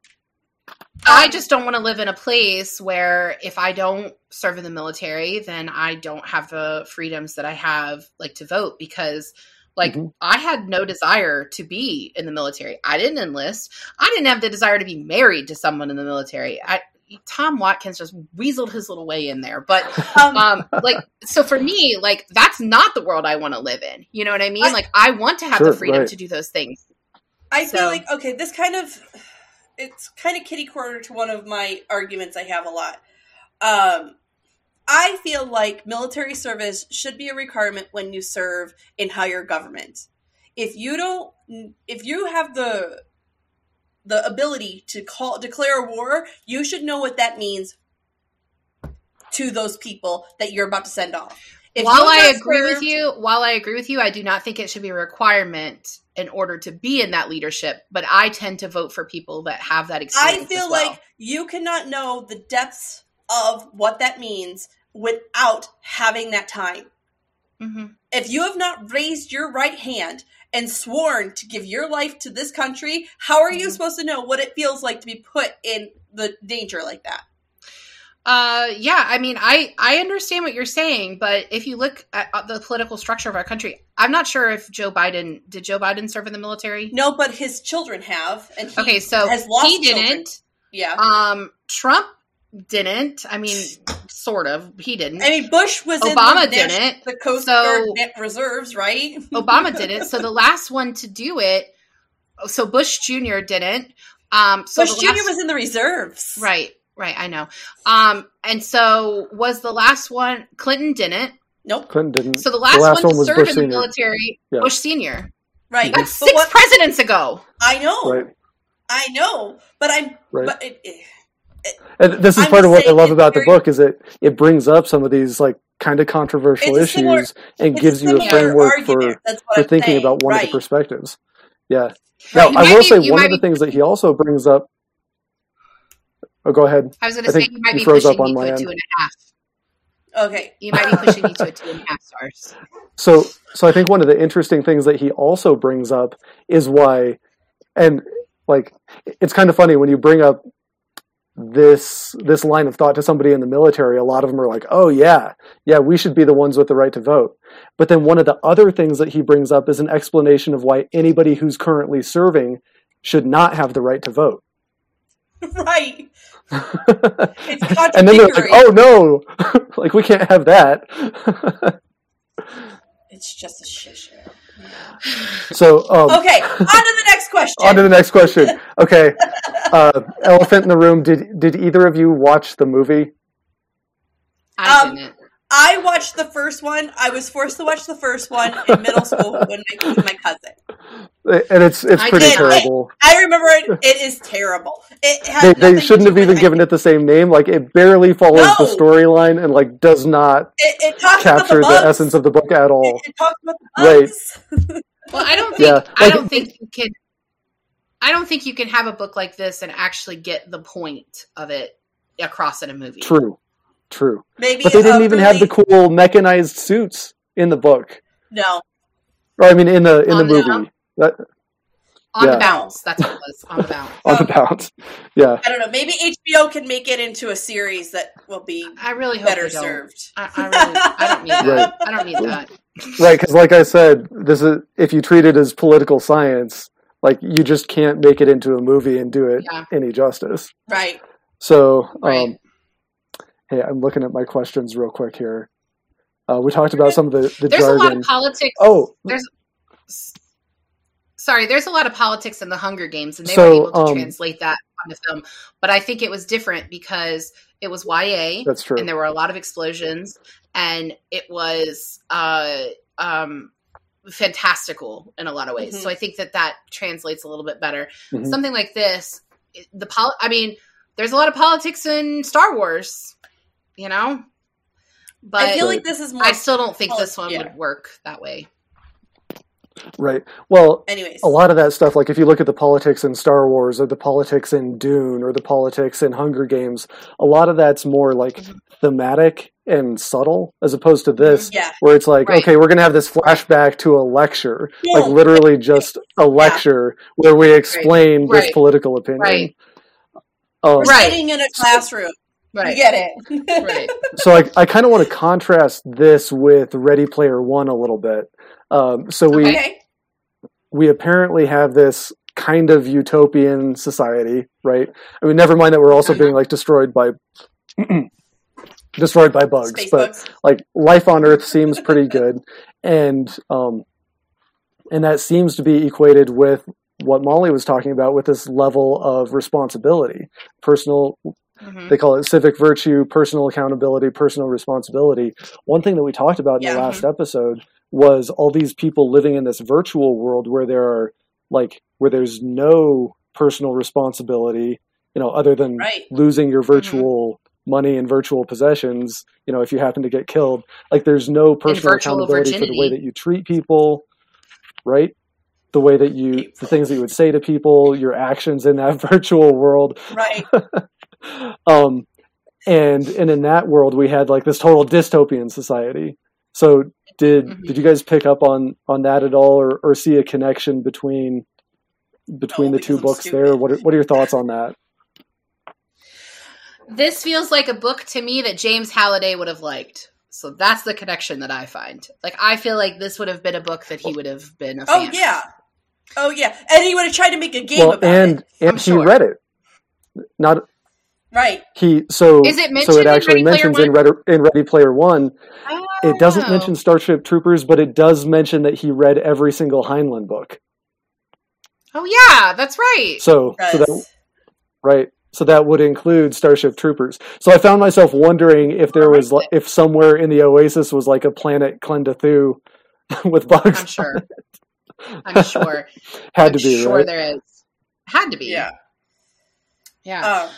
I Um, just don't want to live in a place where if I don't serve in the military, then I don't have the freedoms that I have, like to vote, because like Mhm. I had no desire to be in the military. I didn't enlist. I didn't have the desire to be married to someone in the military. I Tom Watkins just weaseled his little way in there, but *laughs* um, um like so for me like that's not the world i want to live in you know what i mean I- like i want to have Sure, the freedom right. to do those things I feel like okay, this kind of it's kind of kitty corner to one of my arguments I have a lot. Um, I feel like military service should be a requirement when you serve in higher government. If you don't, if you have the the ability to call declare a war, you should know what that means to those people that you're about to send off. If while i agree with you while i agree with you i do not think it should be a requirement in order to be in that leadership but i tend to vote for people that have that experience I feel well. like you cannot know the depths of what that means without having that time. Mhm. If you have not raised your right hand and sworn to give your life to this country, how are you Mhm. supposed to know what it feels like to be put in the danger like that? Uh, yeah, I mean, I I understand what you're saying, but if you look at uh, the political structure of our country, I'm not sure if Joe Biden did Joe Biden serve in the military. No, but his children have, and he Okay, so has lost he didn't. Yeah, Um, Trump didn't. I mean, *sighs* sort of. He didn't. I mean, Bush was Obama in the, didn't. the Coast So- Guard net reserves, right? *laughs* Obama *laughs* didn't. So the last one to do it, so Bush Jr. didn't. Um, so Bush Jr. last- was in the reserves, right, right. I know. Um, and so was the last one. Clinton didn't. Nope, Clinton didn't. So the last, last one one to serve Bush in the military, Yeah. Bush Senior. right. That's six what presidents ago. I know, right, I know, but I'm, right. but it, it- And this is I'm part of what I love it's about the book is it it brings up some of these like kind of controversial It's a similar- issues and it's gives you a framework argument. for for I'm thinking saying. about one right. of the perspectives. Yeah. Right. Now, You I will be- say one of the be- things that he also brings up. Oh, go ahead. I was going to say you might he be pushing up on me my to a end. two and a half. Okay, You might be pushing me to a two and a half stars. So, so I think one of the interesting things that he also brings up is why, and like, it's kind of funny when you bring up this this line of thought to somebody in the military. A lot of them are like, "Oh yeah, yeah, we should be the ones with the right to vote." But then one of the other things that he brings up is an explanation of why anybody who's currently serving should not have the right to vote. *laughs* right. *laughs* and then they're like, "Oh no, *laughs* like we can't have that." It's just a shit show. So, um, Okay, on to the next question. On to the next question. Okay, uh, elephant in the room. Did did either of you watch the movie? I Um, didn't. I watched the first one. I was forced to watch the first one in middle school when I, with my cousin. And it's it's I pretty did. terrible. I remember it. It is terrible. It has They, they shouldn't have even given it the same name. Like it barely follows the storyline and like does not It, it talks capture the, the, essence of the book at all. It, it talks about the Right. *laughs* Well, I don't think Yeah, I don't think you can. I don't think you can have a book like this and actually get the point of it across in a movie. True, true. Maybe, But they didn't even have the cool mechanized suits in the book. No, Or I mean, in the in the the- movie. That, On Yeah. the bounce. That's what it was. On the bounce. *laughs* on the bounce. Yeah. I don't know. Maybe HBO can make it into a series that will be I really hope better don't. served. I, I really. I don't need that. Right. I don't need that. *laughs* Right, because like I said, this is if you treat it as political science, like you just can't make it into a movie and do it Yeah. any justice. Right. So, um, hey, I'm looking at my questions real quick here. Uh, we talked about some of the, the There's a lot jargon. of politics. oh, There's. Sorry, there's a lot of politics in the Hunger Games, and they So, were able to um, translate that onto film. But I think it was different because it was YA, that's true. and there were a lot of explosions and it was uh um fantastical in a lot of ways Mhm. so i think that that translates a little bit better Mhm. something like this the pol i mean there's a lot of politics in star wars you know but I feel like this is more. i still don't think this one yeah. would work that way Right. Well, anyways, a lot of that stuff, like if you look at the politics in Star Wars or the politics in Dune or the politics in Hunger Games, a lot of that's more like Mhm. thematic and subtle as opposed to this, yeah. where it's like, Right. okay, we're going to have this flashback to a lecture, like literally just a lecture where we explain this Right. political opinion. Right. Um, We're Right. sitting in a classroom. You right get it. right So I, I kind of want to contrast this with Ready Player One a little bit. Um, so we Okay. we apparently have this kind of utopian society, right? I mean, never mind that we're also Uh-huh. being like destroyed by *clears throat* destroyed by bugs, Space but bugs. like life on Earth seems pretty *laughs* good, and um, and that seems to be equated with what Molly was talking about with this level of responsibility, personal. Mhm. They call it civic virtue, personal accountability, personal responsibility. One thing that we talked about in Yeah. the last episode was all these people living in this virtual world where there are like where there's no personal responsibility, you know, other than Right. losing your virtual money and virtual possessions, you know, if you happen to get killed. Like there's no personal accountability for the way that you treat people, right? The way that you the things that you would say to people, your actions in that *laughs* virtual world. Right. *laughs* Um and and in that world we had like this total dystopian society. So did Mhm. did you guys pick up on on that at all or, or see a connection between between No, the two I'm books there? What are, what are your thoughts on that? this feels like a book to me that james halliday would have liked so that's the connection that i find like i feel like this would have been a book that he would have been a Oh fan of. yeah. Oh yeah. And he would have tried to make a game well, about and it. and I'm he sure. read it. Not Right. He so Is it so it actually Ready mentions in Ready, in Ready Player One. It doesn't Oh. mention Starship Troopers, but it does mention that he read every single Heinlein book. Oh yeah, that's right. So so that right. So that would include Starship Troopers. So I found myself wondering if there was li- if somewhere in the Oasis was like a planet Klendathu *laughs* with bugs. I'm sure. I'm sure. *laughs* Had I'm to be sure right. there is. Had to be. Yeah. Yeah. Um,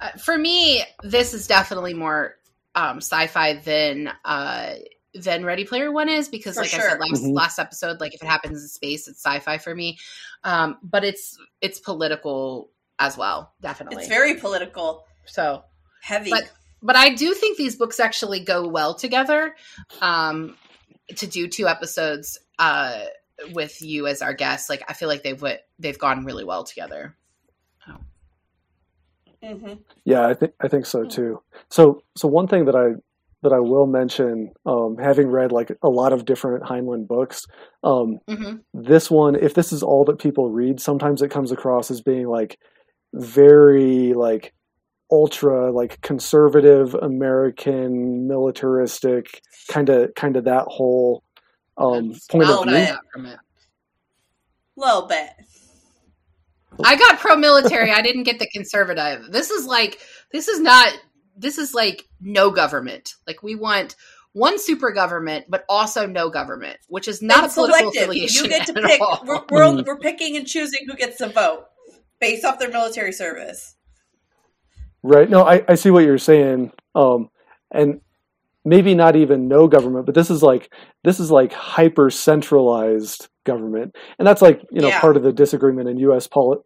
Uh, for me, this is definitely more um, sci-fi than uh, than Ready Player One is because, For like I said last Mhm. last episode, like if it happens in space, it's sci-fi for me. Um, but it's it's political as well, definitely. it's very political, so, heavy. but but I do think these books actually go well together. Um, to do two episodes uh, with you as our guest, like I feel like they've went, they've gone really well together. Hmm Yeah, I think I think so too. So so one thing that I that I will mention, um, having read like a lot of different Heinlein books, um, hmm this one, if this is all that people read, sometimes it comes across as being like very like ultra like conservative American militaristic kind of kind of that whole um, point of view. I man. got from it. little bit. I got pro military. I didn't get the conservative. This is like this is not this is like no government. Like we want one super government, but also no government, which is not It's a political selective. affiliation. You get *laughs* to at pick. all. We're, we're, Mhm. we're picking and choosing who gets to vote based off their military service. Right. No, I, I see what you're saying. Um, and maybe not even no government, but this is like this is like hyper centralized government, and that's like you know Yeah. part of the disagreement in U.S. poli-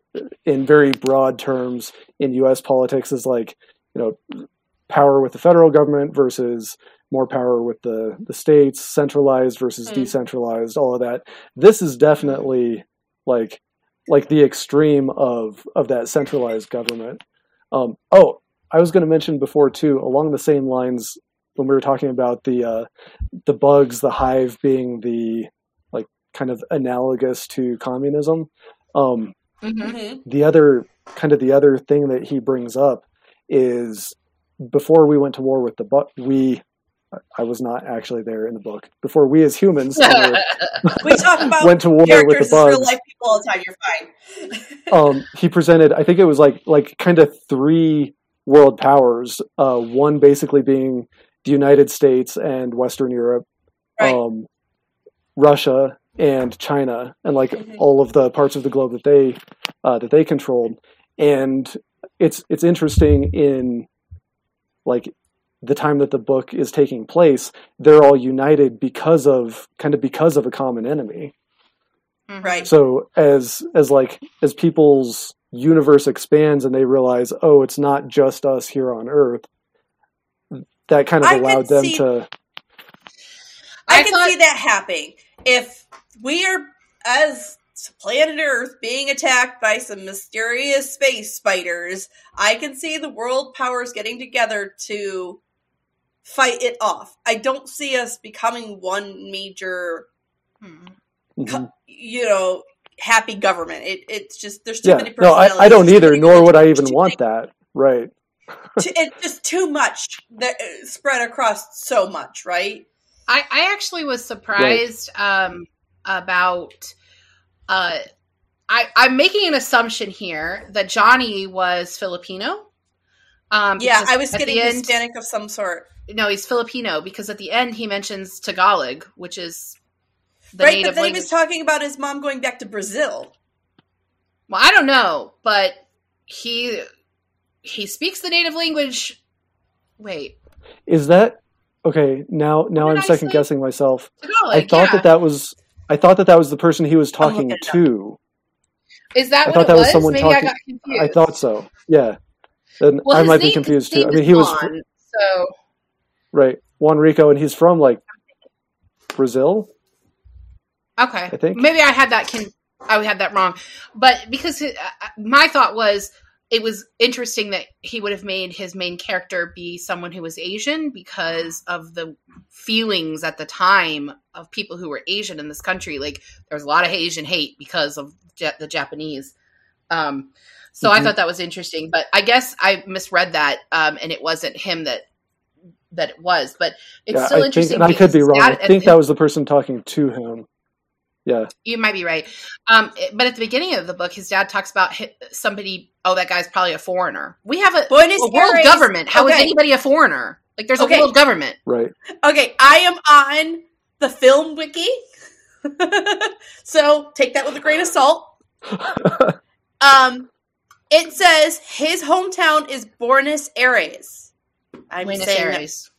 in very broad terms in U.S. politics is like you know power with the federal government versus more power with the the states, centralized versus Mm. decentralized, all of that. This is definitely like like the extreme of of that centralized government. Um, oh, I was going to mention before too, along the same lines when we were talking about the uh, the bugs, the hive being the kind of analogous to communism. Um, Mhm. hmm the other kind of the other thing that he brings up is before we went to war with the bug, we I was not actually there in the book. Before we as humans *laughs* *laughs* We talk about went to war with the as real bugs. life people all the time. You're fine. *laughs* um, he presented i think it was like like kind of three world powers uh, one basically being the united states and western europe Right. um, russia and china and like Mhm. all of the parts of the globe that they uh, that they controlled and it's it's interesting in like the time that the book is taking place they're all united because of kind of because of a common enemy Mhm. right. so as as like as people's universe expands and they realize oh it's not just us here on earth that kind of allowed them see- to I, I can thought- see that happening if we are as planet Earth being attacked by some mysterious space spiders. I can see the world powers getting together to fight it off. I don't see us becoming one major, Mhm. Mhm. you know, happy government. It, it's just there's too yeah many no I. I don't either nor would i even relationships, want that right It's just too much that uh, spread across so much, right? I, I actually was surprised um, about. Uh, I, I'm making an assumption here that Johnny was Filipino. Um, Yeah, I was getting the end, Hispanic of some sort. No, he's Filipino because at the end he mentions Tagalog, which is the right, native but then language. he was talking about his mom going back to Brazil. well, I don't know, but he he speaks the native language. Wait, is that okay now now i'm I second guessing myself Tagalog. i thought yeah. that that was i thought that that was the person he was talking it up. to is that I what thought it that was was? someone Maybe I talking- got confused. i thought so yeah and Well, i might be confused too i mean he was Juan, so right juan rico and he's from like brazil Okay, I think. maybe I had that can I had that wrong, but because uh, my thought was it was interesting that he would have made his main character be someone who was Asian because of the feelings at the time of people who were Asian in this country. Like there was a lot of Asian hate because of the Japanese. Um, so I Mhm. thought that was interesting, but I guess I misread that, um, and it wasn't him that that it was. But it's yeah, still I think, interesting. and I could be wrong. I dad- think that was the person talking to him. Yeah, you might be right. Um, but at the beginning of the book, his dad talks about somebody. Oh, that guy's probably a foreigner. We have a, Buenos a world Aires. government. How is Okay. anybody a foreigner? Like, there's Okay. a world government. right. Okay, I am on the film wiki. *laughs* so take that with a grain of salt. *laughs* Um it says his hometown is Buenos Aires. I'm Buenos saying that- Aires,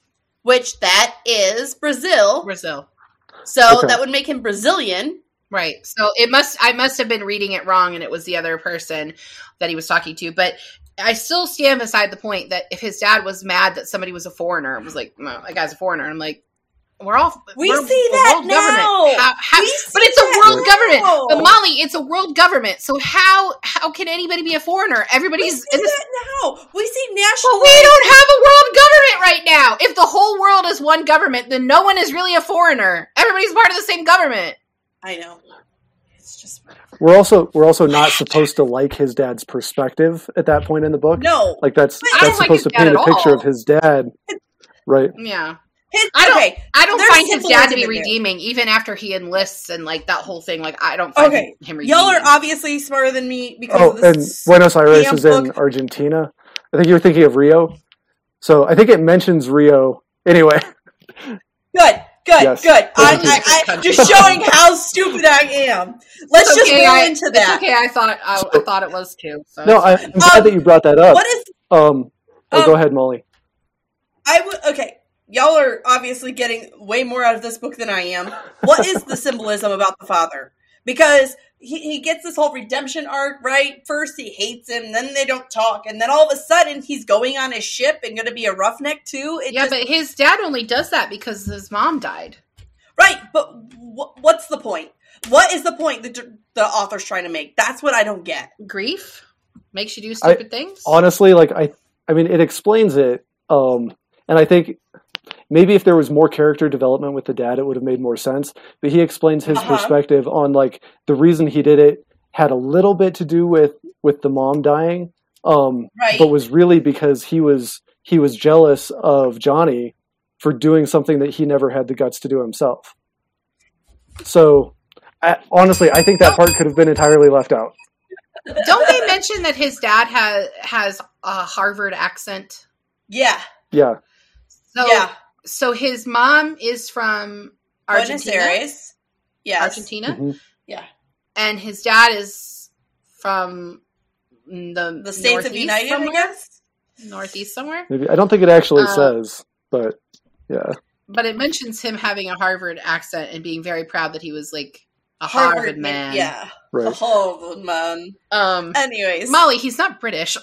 which that is Brazil. Brazil. So Okay. that would make him Brazilian. Right. So it must I must have been reading it wrong and it was the other person that he was talking to, but I still stand beside the point that if his dad was mad that somebody was a foreigner, it was like, no, that guy's a foreigner. I'm like, we're all We we're see that world now. government. How, how, but it's a that world government. But Molly, it's a world government. So how how can anybody be a foreigner? We Everybody's see this that now. We see national. well, we don't have a world government right now. If the whole world is one government, then no one is really a foreigner. Everybody's part of the same government. I know. It's just whatever. We're also we're also not supposed to like his dad's perspective at that point in the book. No. Like that's that's like supposed his to paint a picture all. of his dad, right? Yeah. His, I don't- okay. I don't There's find his dad to be symbolism in there. redeeming, even after he enlists and like that whole thing. Like I don't find Okay. him redeeming. Y'all are obviously smarter than me because Oh, of and. Buenos Aires damn is in book. Argentina. I think you were thinking of Rio. So I think it mentions Rio. Anyway, *laughs* Good, good, Yes. good. I, Thank I, I, just showing how stupid I am. Let's It's just okay, roll I- into it's that. okay. I thought I, I thought it was too. So no, I, I'm glad Um, that you brought that up. What is Um, oh, Um, go ahead, Molly. I would okay. Y'all are obviously getting way more out of this book than I am. What is the symbolism about the father? Because he, he gets this whole redemption arc, right? First he hates him, then they don't talk, and then all of a sudden he's going on his ship and going to be a roughneck too. It yeah, just- but his dad only does that because his mom died. right. But wh- what's the point? What is the point that the author's trying to make? That's what I don't get. Grief makes you do stupid things. Honestly, like I, I mean, it explains it. Um, and I think maybe if there was more character development with the dad, it would have made more sense. But he explains his Uh-huh. perspective on like the reason he did it had a little bit to do with with the mom dying, um, Right. but was really because he was he was jealous of Johnny for doing something that he never had the guts to do himself. So, I, honestly, I think that part could have been entirely left out. Don't they mention that his dad has has a Harvard accent? Yeah. Yeah, So yeah. So his mom is from Argentina. Buenos Aires. Yes. Argentina. Mhm. Yeah. and his dad is from the The States of United, somewhere? I guess. northeast somewhere. maybe I don't think it actually Uh, says, but yeah. But it mentions him having a Harvard accent and being very proud that he was like a Harvard, man. Yeah. Right. A Harvard man. Um, Anyways, Molly, he's not British.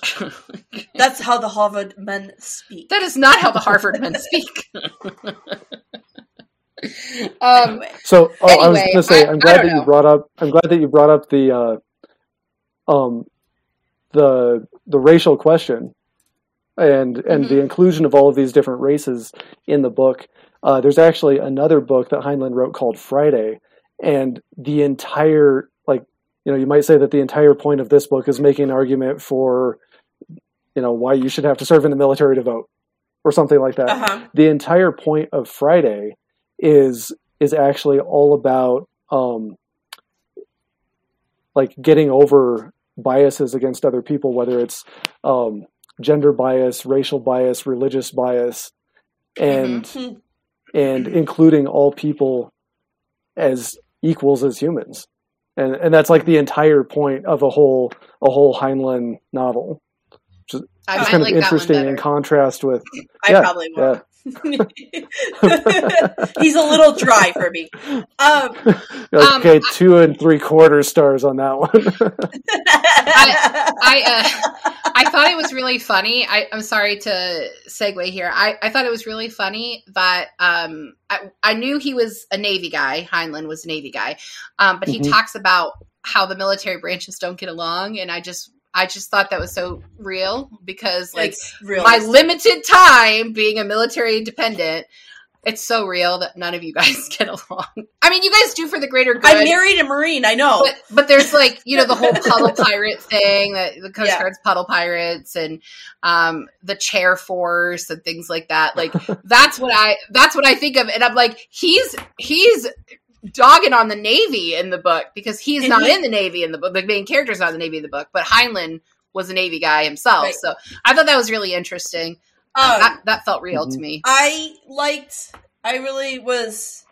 *laughs* that's how the Harvard men speak. that is not how the Harvard men *laughs* speak. *laughs* um, anyway. So, oh, I was going to say, I- I'm glad that know. you brought up. I'm glad that you brought up the, uh, um, the the racial question, and and Mhm. the inclusion of all of these different races in the book. Uh, there's actually another book that Heinlein wrote called Friday, and the entire like, you know, you might say that the entire point of this book is making an argument for, you know, why you should have to serve in the military to vote, or something like that Uh-huh. the entire point of Friday is is actually all about um, like getting over biases against other people, whether it's um, gender bias, racial bias, religious bias, and Mhm. and including all people as equals as humans. And and that's like the entire point of a whole a whole Heinlein novel. I It's might kind of like that interesting in contrast with *laughs* I Yeah, probably won't. *laughs* He's a little dry for me. Um, *laughs* Um, okay, two and three quarter stars on that one. I uh, I thought it was really funny. I, I'm sorry to segue here. I, I thought it was really funny that um, I, I knew he was a Navy guy. Heinlein was a Navy guy, um, but he Mhm. talks about how the military branches don't get along, and I just I just thought that was so real because like real. my limited time being a military dependent it's so real that none of you *laughs* guys get along. I mean, you guys do for the greater good. I married a Marine. I know. but, but there's like you know the whole puddle pirate thing that the Coast Yeah. Guard's puddle pirates and um, the chair force and things like that. Like *laughs* that's what I that's what I think of, and I'm like he's he's dogging on the Navy in the book because he's And not he- in the Navy in the book. The main character's not in the Navy in the book, but Heinlein was a Navy guy himself. Right. So I thought that was really interesting. Um, that that felt real to Mhm. me. I liked. I really was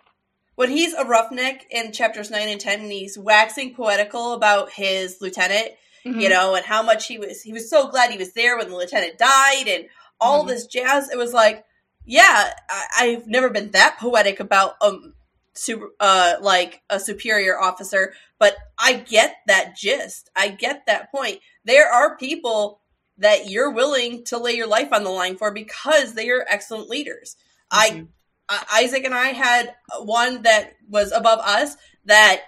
when he's a roughneck in chapters nine and ten, and he's waxing poetical about his lieutenant, Mm-hmm. you know, and how much he was. He was so glad he was there when the lieutenant died, and all Mhm. this jazz. It was like, yeah, I, I've never been that poetic about um, super, uh, like a superior officer, but I get that gist. I get that point. There are people that you're willing to lay your life on the line for because they are excellent leaders. I Mhm. uh, Isaac and I had one that was above us that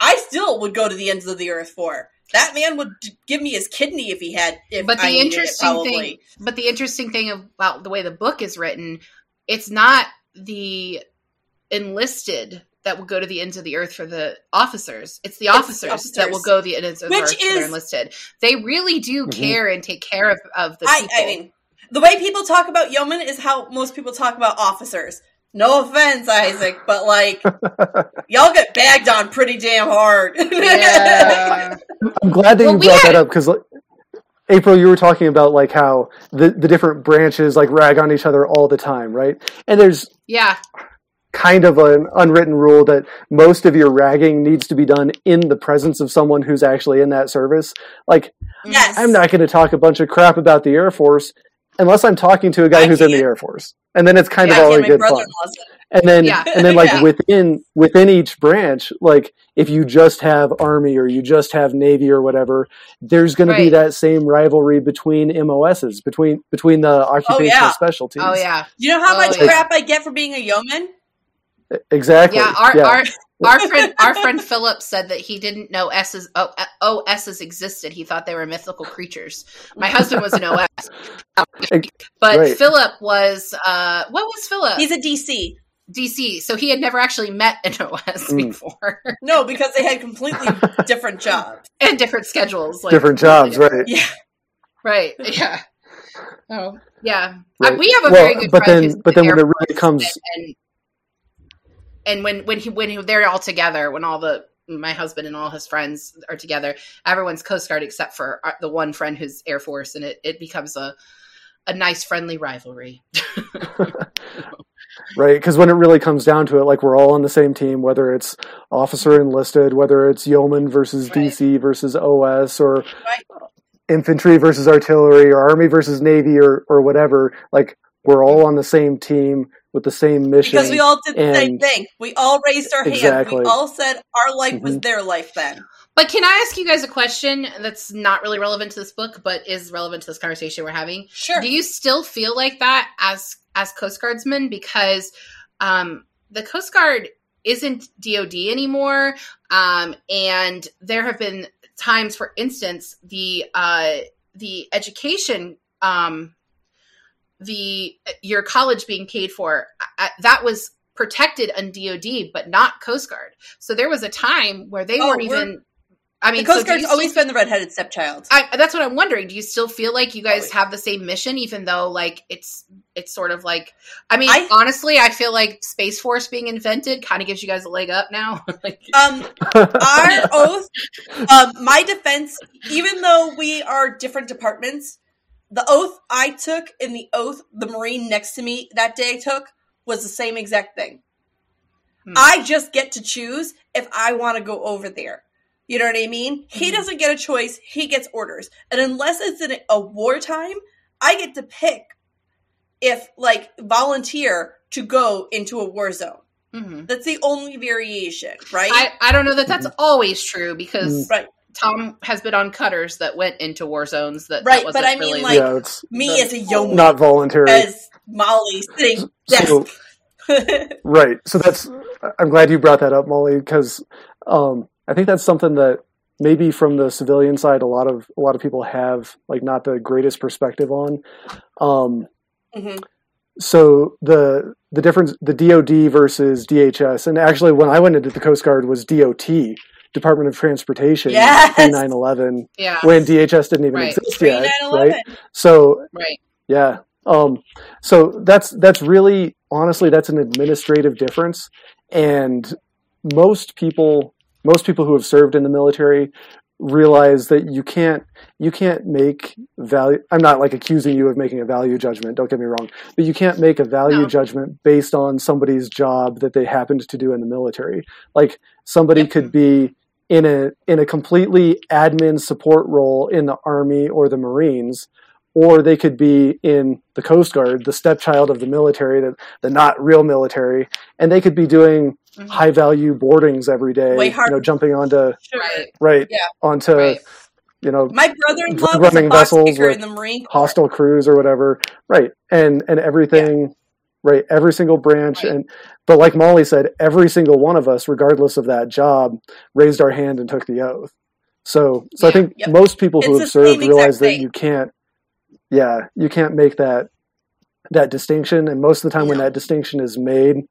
I still would go to the ends of the earth for. That man would give me his kidney if he had. If But the I needed it, interesting thing- But the interesting thing about the way the book is written, it's not the enlisted that will go to the ends of the earth for the officers. It's the It's the officers, officers. that will go to the ends of the Which earth for their is- enlisted. They really do Mhm. care and take care of, of the I, people. I mean, the way people talk about yeomen is how most people talk about officers. No offense, Isaac, but like *laughs* y'all get bagged on pretty damn hard. *laughs* yeah. I'm glad that Well, you brought had- that up because, April, you were talking about like how the the different branches like rag on each other all the time, right? And there's yeah. Kind of an unwritten rule that most of your ragging needs to be done in the presence of someone who's actually in that service. Like, yes, I'm not going to talk a bunch of crap about the Air Force unless I'm talking to a guy I who's in the. Air Force, and then it's kind Yeah, of all yeah, in good fun. And then, Yeah. and then, like *laughs* within within each branch, like if you just have Army or you just have Navy or whatever, there's going to be that same rivalry between MOSs between between the oh, occupational yeah. specialties. Oh yeah. You know how Oh, much crap I get for being a yeoman? Exactly. Yeah, our yeah. our our friend our friend Philip said that he didn't know S's oh, OSs existed. He thought they were mythical creatures. My husband was an OS, but Right. Philip was uh, what was Philip? He's a DC. DC, so he had never actually met an OS Mm. before, *laughs* No, because they had completely different jobs. and different schedules, like different jobs, right? Yeah. right? Yeah. Oh, yeah. Right. Uh, we have a Well, very good but friend then- who's but in then when it really Force, comes- and and when when he when he, they're all together, when all the my husband and all his friends are together, everyone's Coast Guard except for uh, the one friend who's Air Force, and it, it becomes a a nice friendly rivalry. *laughs* right? Because when it really comes down to it, like we're all on the same team, whether it's officer enlisted, whether it's yeoman versus Right. DC versus OS, or Right. infantry versus artillery, or army versus navy, or or whatever. Like we're all on the same team with the same mission. Because we all did the same thing. We all raised our hands. Exactly. We all said our life was Mhm. their life then. But can I ask you guys a question that's not really relevant to this book, but is relevant to this conversation we're having? Sure. Do you still feel like that as as Coast Guardsmen? Because um, the Coast Guard isn't DoD anymore, um, and there have been times, for instance, the uh, the education. Um, the your college being paid for uh, that was protected on DoD, but not Coast Guard. So there was a time where they Oh, weren't we're- even. I mean, Coast so Guard's always been the redheaded stepchild. I, that's what I'm wondering. Do you still feel like you guys Oh, have the same mission, even though like it's it's sort of like? I mean, I- honestly, I feel like Space Force being invented kind of gives you guys a leg up now. *laughs* like, Um, our oath, um, my defense, even though we are different departments, the oath I took and the oath the Marine next to me that day took was the same exact thing. Hmm. I just get to choose if I want to go over there. You know what I mean? He Mhm. doesn't get a choice, he gets orders. And unless it's in a wartime, I get to pick if, like, volunteer to go into a war zone. mhm. That's the only variation, right? I I don't know that that's always true because Right. Tom has been on cutters that went into war zones that Right, that but wasn't I mean, really- like- yeah, Me the- as a yeoman, not voluntary. as Molly sitting So- desk. *laughs* Right. So that's I'm glad you brought that up, Molly, because um, I think that's something that maybe from the civilian side, a lot of a lot of people have like not the greatest perspective on. Um, Mhm. so the the difference the DoD versus DHS, and actually when I went into the Coast Guard was DOT, Department of Transportation, Yes! pre 9/11, Yeah. when DHS didn't even Right. exist yet, right? So Right. yeah. Um, so that's that's really honestly that's an administrative difference, and most people most people who have served in the military realize that you can't you can't make value. I'm not like accusing you of making a value judgment. Don't get me wrong, but you can't make a value No. judgment based on somebody's job that they happened to do in the military. Like somebody Yep. could be in a in a completely admin support role in the army or the marines or they could be in the coast guard the stepchild of the military the, the not real military and they could be doing Mhm. high value boardings every day you know jumping onto. Right. right Yeah. onto Right. you know My brother-in-law Running vessels with in the Marine Corps. hostile crews or whatever right and and everything right every single branch Right. and but like molly said every single one of us regardless of that job raised our hand and took the oath so so i think Yep. most people who have served realize that you can't yeah you can't make that that distinction and most of the time when that distinction is made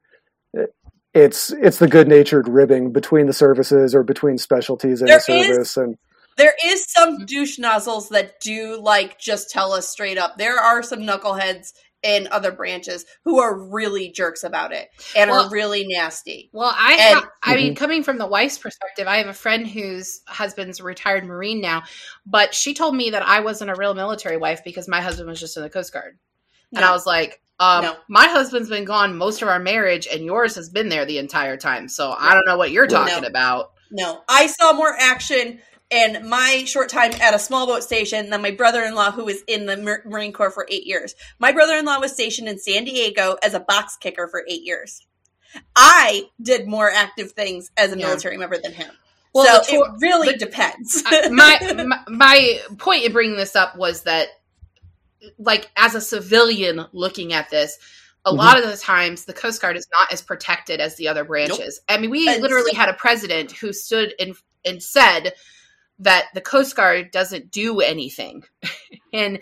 it- it's it's the good natured ribbing between the services or between specialties in There the is- service and There is some douche nozzles that do like just tell us straight up. There are some knuckleheads in other branches who are really jerks about it and Well- are really nasty. Well, I And- ha- I mean, coming from the wife's perspective, I have a friend whose husband's a retired Marine now, but she told me that I wasn't a real military wife because my husband was just in the Coast Guard. And I was like, um, No. my husband's been gone most of our marriage, and yours has been there the entire time. So I don't know what you're No. talking about. No, I saw more action in my short time at a small boat station than my brother-in-law, who was in the Mar- Marine Corps for eight years. My brother-in-law was stationed in San Diego as a box kicker for eight years. I did more active things as a Yeah. military member than him. Well, so the tour- it really the- depends. *laughs* My, my my point in bringing this up was that like as a civilian looking at this a Mhm. lot of the times the coast guard is not as protected as the other branches i mean we And literally so- had a president who stood and and said that the coast guard doesn't do anything. *laughs* And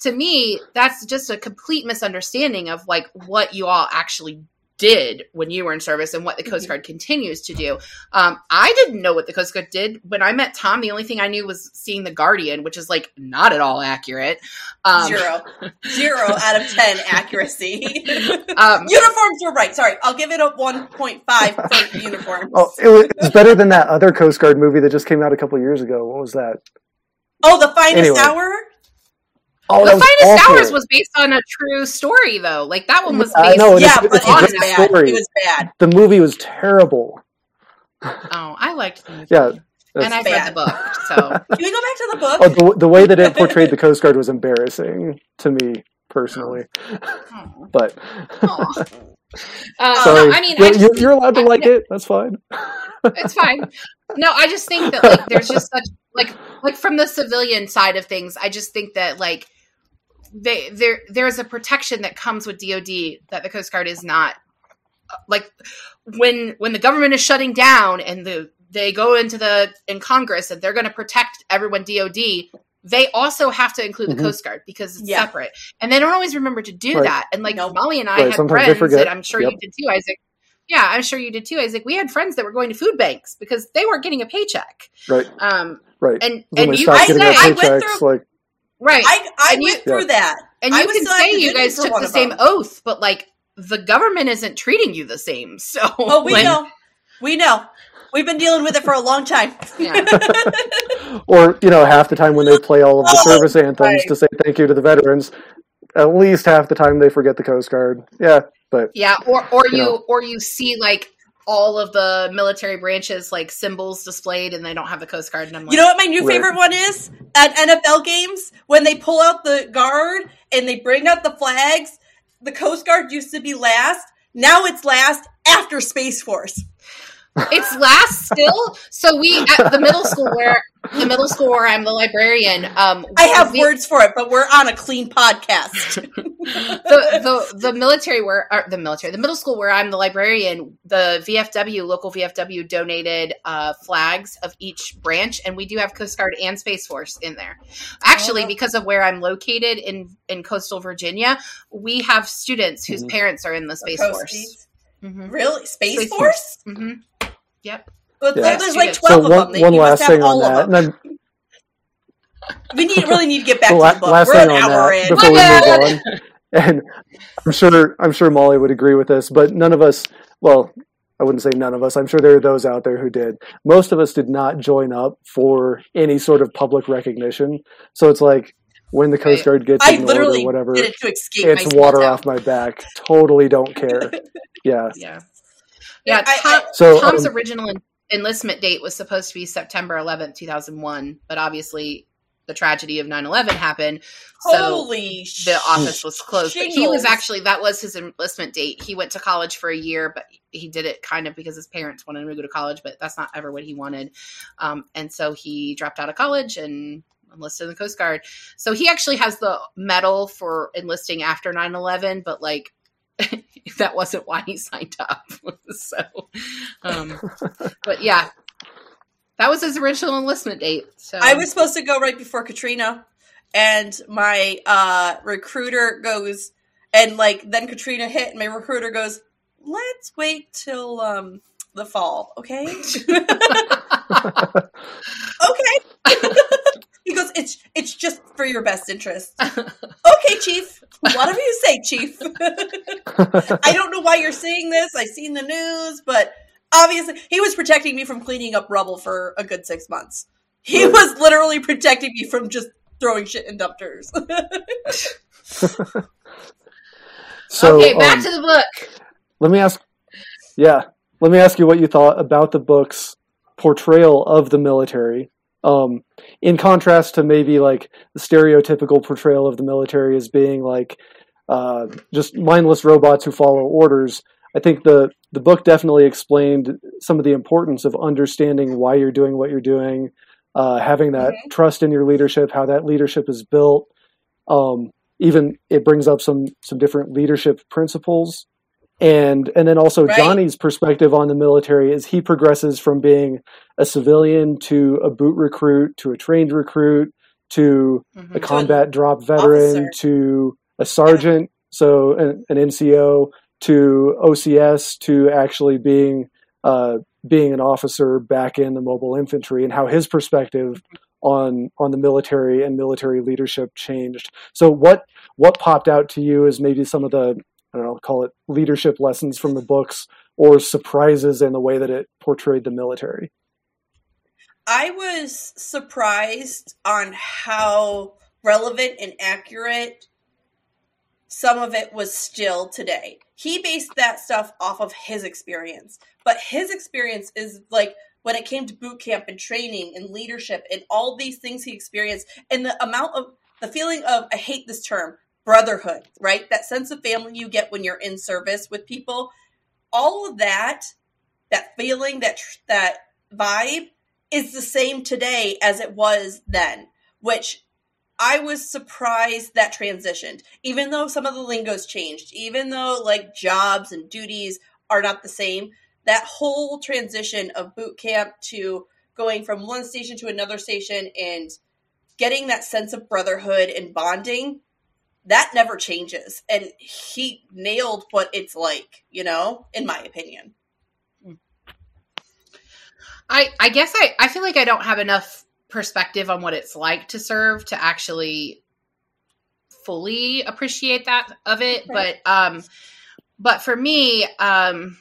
to me that's just a complete misunderstanding of like what you all actually did when you were in service and what the coast Mhm. guard continues to do um, I didn't know what the Coast Guard did when I met Tom. The only thing I knew was seeing the Guardian, which is like not at all accurate. Um, Zero. *laughs* Zero out of 10 accuracy. *laughs* Um, uniforms were right. Sorry. I'll give it a 1.5 for *laughs* uniforms. oh it was, it's better than that other coast guard movie that just came out a couple years ago what was that Oh, the finest Anyway. hour? Oh the Finest awful. Hours was based on a true story, though. Like that one was based. know, and Yeah, it's- but it's it a was great bad. story. It was bad. the movie was terrible Oh, I liked the movie. Yeah, that's- and I've bad. read the book, so *laughs* Can we go back to the book? Oh, the, the way that it *laughs* portrayed the Coast Guard was embarrassing to me personally. oh. But Aw. *laughs* Uh, sorry, no, I mean, you're, just you're, you're allowed to I- like no, it. That's fine. it's fine. No, I just think that like there's just such like like from the civilian side of things, I just think that like they there there's a protection that comes with DoD that the Coast Guard is not like when when the government is shutting down and the they go into the in Congress and they're going to protect everyone DoD they also have to include the Mhm. Coast Guard because it's Yeah. separate and they don't always remember to do Right. that and like Nope. Molly and I Right, had sometimes friends forget. that I'm sure Yep. you did too Isaac yeah I'm sure you did too Isaac we had friends that were going to food banks because they weren't getting a paycheck Right, um right. and when and you stopped I getting say- I went paychecks, through- like right I, I And you- went through Yeah. that. and you was can say you guys took the same them. oath but like the government isn't treating you the same so Oh, we like, know. We know. We've been dealing with it for a long time. yeah. *laughs* or you know, half the time when they play all of the Oh, service anthems right. to say thank you to the veterans, at least half the time they forget the Coast Guard. Yeah, but Yeah, or or You you, know. or you see like all of the military branches like symbols displayed and they don't have the coast guard and I'm like You know what my new Right. favorite one is? At NFL games, when they pull out the guard and they bring out the flags, the Coast Guard used to be last. Now it's last after Space Force. It's last still. So we at the middle school where the middle school where I'm the librarian. Um, I have we- words for it, but we're on a clean podcast. *laughs* *laughs* the, the the military where or the military the middle school where I'm the librarian the VFW local VFW donated uh, flags of each branch and we do have Coast Guard and Space Force in there actually Oh. because of where I'm located in in coastal Virginia we have students whose Mhm. parents are in the Space Coast Force Beats. hmm Really, Space, Space Force? hmm yep But Yeah. There's like So So twelve of one, them. One you last must have thing on that, and then We need really need to get back to the book. last We're thing an on hour that in. before we move on, and I'm sure I'm sure Molly would agree with this, but none of us, well, I wouldn't say none of us. I'm sure there are those out there who did. Most of us did not join up for any sort of public recognition. So it's like when the Coast Guard gets I ignored or whatever, did it to escape it's my water off my back. Totally don't care. *laughs* Yeah. yeah yeah I- Tom, So Tom's um, original en- enlistment date was supposed to be September 11th 2001 but obviously the tragedy of 9-11 happened so Holy the office was closed. But he was actually that was his enlistment date. He went to college for a year, but he did it kind of because his parents wanted him to go to college, but that's not ever what he wanted. Um, and so he dropped out of college and enlisted in the Coast Guard. So he actually has the medal for enlisting after 9-11, but like *laughs* that wasn't why he signed up. *laughs* so um, but yeah. That was his original enlistment date. So I was supposed to go right before Katrina, and my uh, recruiter goes, and like then Katrina hit, and my recruiter goes, "Let's wait till um, the fall, okay?" *laughs* okay. He goes, "It's it's just for your best interest." *laughs* okay, chief. Whatever you say, chief. *laughs* I don't know why you're saying this. I've seen the news, but obviously he was protecting me from cleaning up rubble for a good six months. He Right. was literally protecting me from just throwing shit in dumpsters. *laughs* so okay, back um, to the book. Let me ask, yeah, let me ask you what you thought about the book's portrayal of the military. Um, in contrast to maybe like the stereotypical portrayal of the military as being like uh, just mindless robots who follow orders, I think the the book definitely explained some of the importance of understanding why you're doing what you're doing, uh, having that Mhm. trust in your leadership, how that leadership is built. Um, even it brings up some some different leadership principles and and then also Right. Johnny's perspective on the military as he progresses from being a civilian to a boot recruit to a trained recruit to Mhm. a combat drop veteran officer. to a sergeant so an, an NCO to OCS to actually being uh, being an officer back in the mobile infantry and how his perspective on on the military and military leadership changed. So what what popped out to you as maybe some of the I don't know call it leadership lessons from the books or surprises in the way that it portrayed the military. I was surprised on how relevant and accurate some of it was still today. He based that stuff off of his experience, but his experience is like when it came to boot camp and training and leadership and all these things he experienced and the amount of the feeling of I hate this term brotherhood, right? That sense of family you get when you're in service with people. All of that, that feeling, that that vibe is the same today as it was then, which I was surprised that transitioned. Even though some of the lingo's changed, even though like jobs and duties are not the same, that whole transition of boot camp to going from one station to another station and getting that sense of brotherhood and bonding that never changes and he nailed what it's like you know in my opinion I I guess I I feel like I don't have enough perspective on what it's like to serve to actually fully appreciate that of it. Right. But um, but for me, um,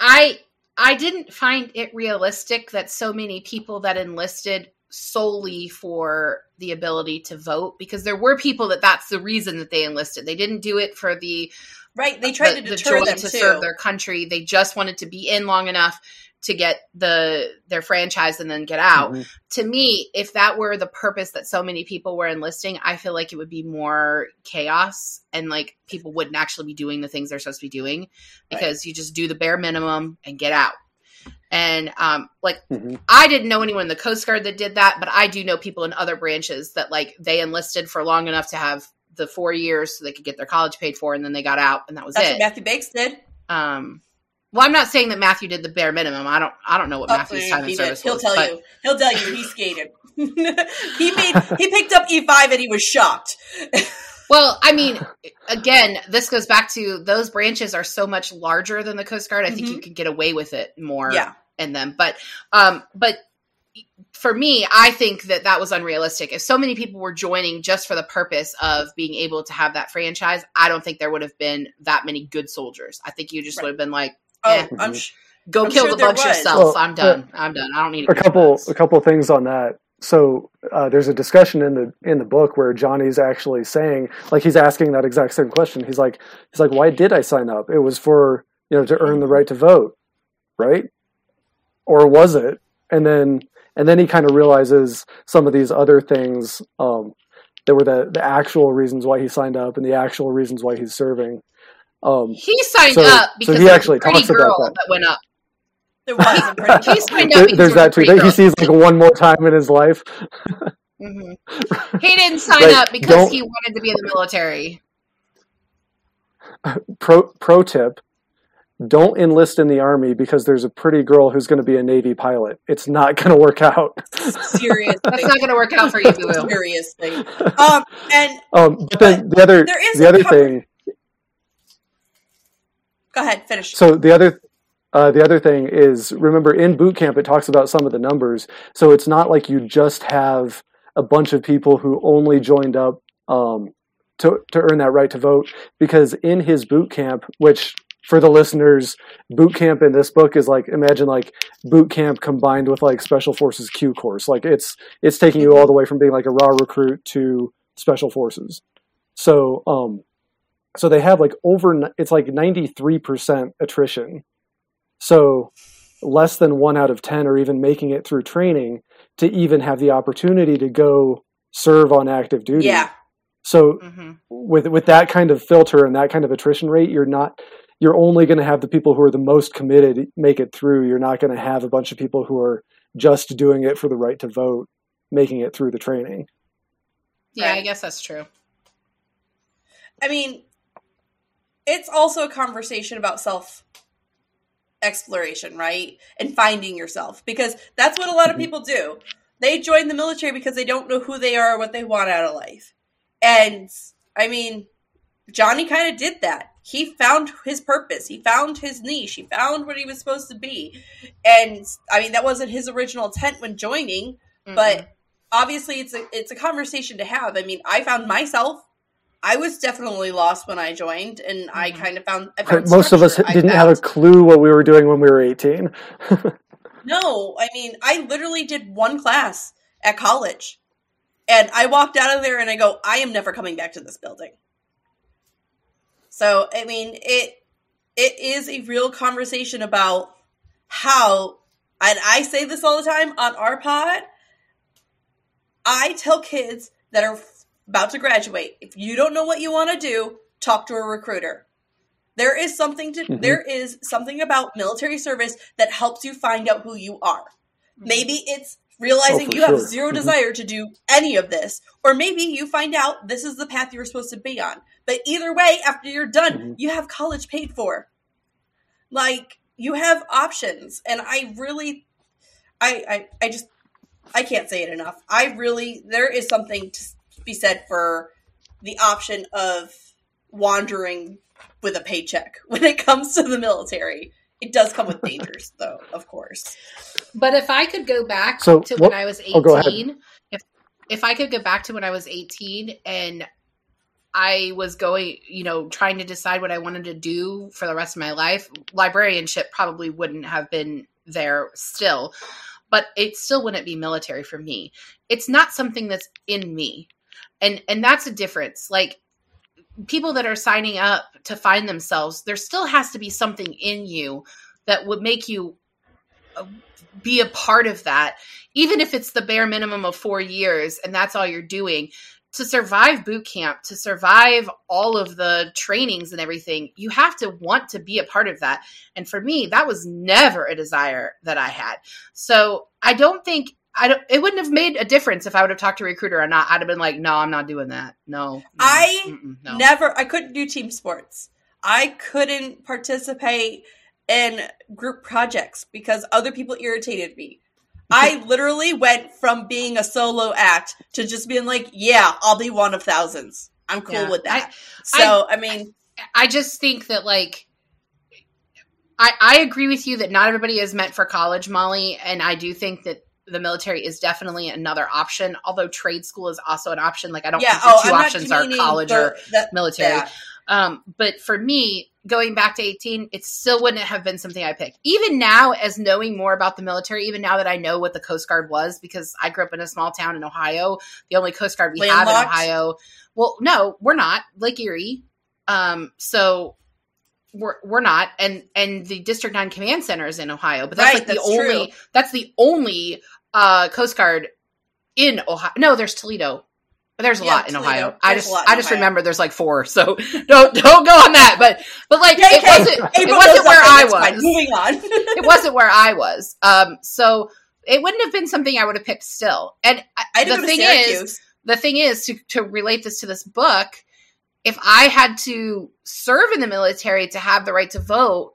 I I didn't find it realistic that so many people that enlisted solely for the ability to vote because there were people that that's the reason that they enlisted. They didn't do it for the right they tried the, to the deter joy them to too serve their country. They just wanted to be in long enough to get the their franchise and then get out. Mhm. To me, if that were the purpose that so many people were enlisting, I feel like it would be more chaos and like people wouldn't actually be doing the things they're supposed to be doing because you just do the bare minimum and get out. And um, like Mhm. I didn't know anyone in the Coast Guard that did that, but I do know people in other branches that like they enlisted for long enough to have the four years so they could get their college paid for, and then they got out, and that was That's it. what Matthew Bakes did. um, well, I'm not saying that Matthew did the bare minimum. I don't. I don't know what Oh, Matthew's time he in did. service He'll was. tell but- you. He'll tell you he skated. *laughs* he made he picked up E five and he was shocked. *laughs* Well, I mean, again, this goes back to those branches are so much larger than the Coast Guard. I think Mhm. you can get away with it more Yeah. in them. But, um, but for me, I think that that was unrealistic. If so many people were joining just for the purpose of being able to have that franchise, I don't think there would have been that many good soldiers. I think you just Right. would have been like, Oh, Eh. I'm sh- go I'm kill sure the bugs yourself. Well, I'm done. I'm done. I don't need a couple bugs. a couple things on that. So uh, there's a discussion in the in the book where Johnny's actually saying, like he's asking that exact same question. He's like, he's like, why did I sign up? It was for you know to earn the right to vote, right? Or was it? And then and then he kind of realizes some of these other things um, that were the the actual reasons why he signed up and the actual reasons why he's serving. Um, He signed So- up so because he actually pretty talks about girl that. that went up. There was a pretty He signed up there- there's that a too. That he sees like one more time in his life. hmm *laughs* He didn't sign Right. up because Don't- he wanted to be in the military. *laughs* pro pro tip don't enlist in the army because there's a pretty girl who's going to be a navy pilot it's not going to work out seriously. That's not going to work out for you, Boo Boo. *laughs* seriously. Um, and um, but then the other there is the other cover- thing go ahead, finish. so the other uh, the other thing is remember in boot camp it talks about some of the numbers. So it's not like you just have a bunch of people who only joined up um, to, to earn that right to vote. Because in his boot camp which for the listeners boot camp in this book is like imagine like boot camp combined with like special forces q course. Like it's it's taking you all the way from being like a raw recruit to special forces. So um so they have like over it's like 93% attrition so less than one out of 10 are even making it through training to even have the opportunity to go serve on active duty Yeah, so hmm with with that kind of filter and that kind of attrition rate, you're not you're only going to have the people who are the most committed make it through. You're not going to have a bunch of people who are just doing it for the right to vote making it through the training. Yeah, I guess that's true. I mean, it's also a conversation about self exploration, right? And finding yourself because that's what a lot of Mhm. people do. They join the military because they don't know who they are or what they want out of life. And I mean, Johnny kind of did that. He found his purpose. He found his niche. He found what he was supposed to be. And I mean, that wasn't his original intent when joining, but obviously it's a it's a conversation to have. I mean, I found myself. I was definitely lost when I joined, and I Mhm. kind of found. I found Most of us didn't have a clue what we were doing when we were 18. No, I mean, I literally did one class at college, and I walked out of there and I go, I am never coming back to this building. So, I mean, it it is a real conversation about how, and I say this all the time on our pod. I tell kids that are about to graduate, if you don't know what you want to do, talk to a recruiter. There is something to Mhm. there is something about military service that helps you find out who you are. Maybe it's realizing Oh, for you have sure. 0 Mhm. desire to do any of this, or maybe you find out this is the path you're supposed to be on. But either way, after you're done, Mhm. you have college paid for. Like you have options, and I really, I, I, I just, I can't say it enough. I really, there is something to be said for the option of wandering with a paycheck *laughs* when it comes to the military. It does come with dangers, *laughs* though, of course. But if I could go back So, to what- when I was oh, 18, if if I could go back to when I was 18 and I was going, you know, trying to decide what I wanted to do for the rest of my life, librarianship probably wouldn't have been there still, but it still wouldn't be military for me. It's not something that's in me. And and that's a difference. Like people that are signing up to find themselves, there still has to be something in you that would make you uh, be a part of that, even if it's the bare minimum of four years and that's all you're doing. To survive boot camp, to survive all of the trainings and everything, you have to want to be a part of that. And for me, that was never a desire that I had. So I don't think I don't. It wouldn't have made a difference if I would have talked to a recruiter or not. I'd have been like, "No, I'm not doing that. No, no I no. never. I couldn't do team sports. I couldn't participate in group projects because other people irritated me. *laughs* I literally went from being a solo act to just being like, "Yeah, I'll be one of thousands. I'm cool yeah. with that." I, so, I, I mean, I just think that like I, I agree with you that not everybody is meant for college, Molly, and I do think that the military is definitely another option. Although trade school is also an option. Like I don't yeah, think the oh, two options are college the, or the, military. Um, but for me, going back to 18, it still wouldn't have been something I picked. Even now, as knowing more about the military, even now that I know what the Coast Guard was, because I grew up in a small town in Ohio, the only Coast Guard we Landlocked? have in Ohio. Well, no, we're not Lake Erie. Um, so we're we're not and and the district 9 command center is in ohio but that's right, like the only true. that's the only uh coast guard in ohio no there's toledo but there's a yeah, lot in Toledo. Ohio. I just I just Ohio. remember there's like four, so *laughs* don't don't go on that. But but like yeah, it wasn't it wasn't where I was. Fine. Moving on. *laughs* *laughs* it wasn't where I was. Um, so it wouldn't have been something I would have picked still. And I, the thing is, the thing is to to relate this to this book if I had to serve in the military to have the right to vote,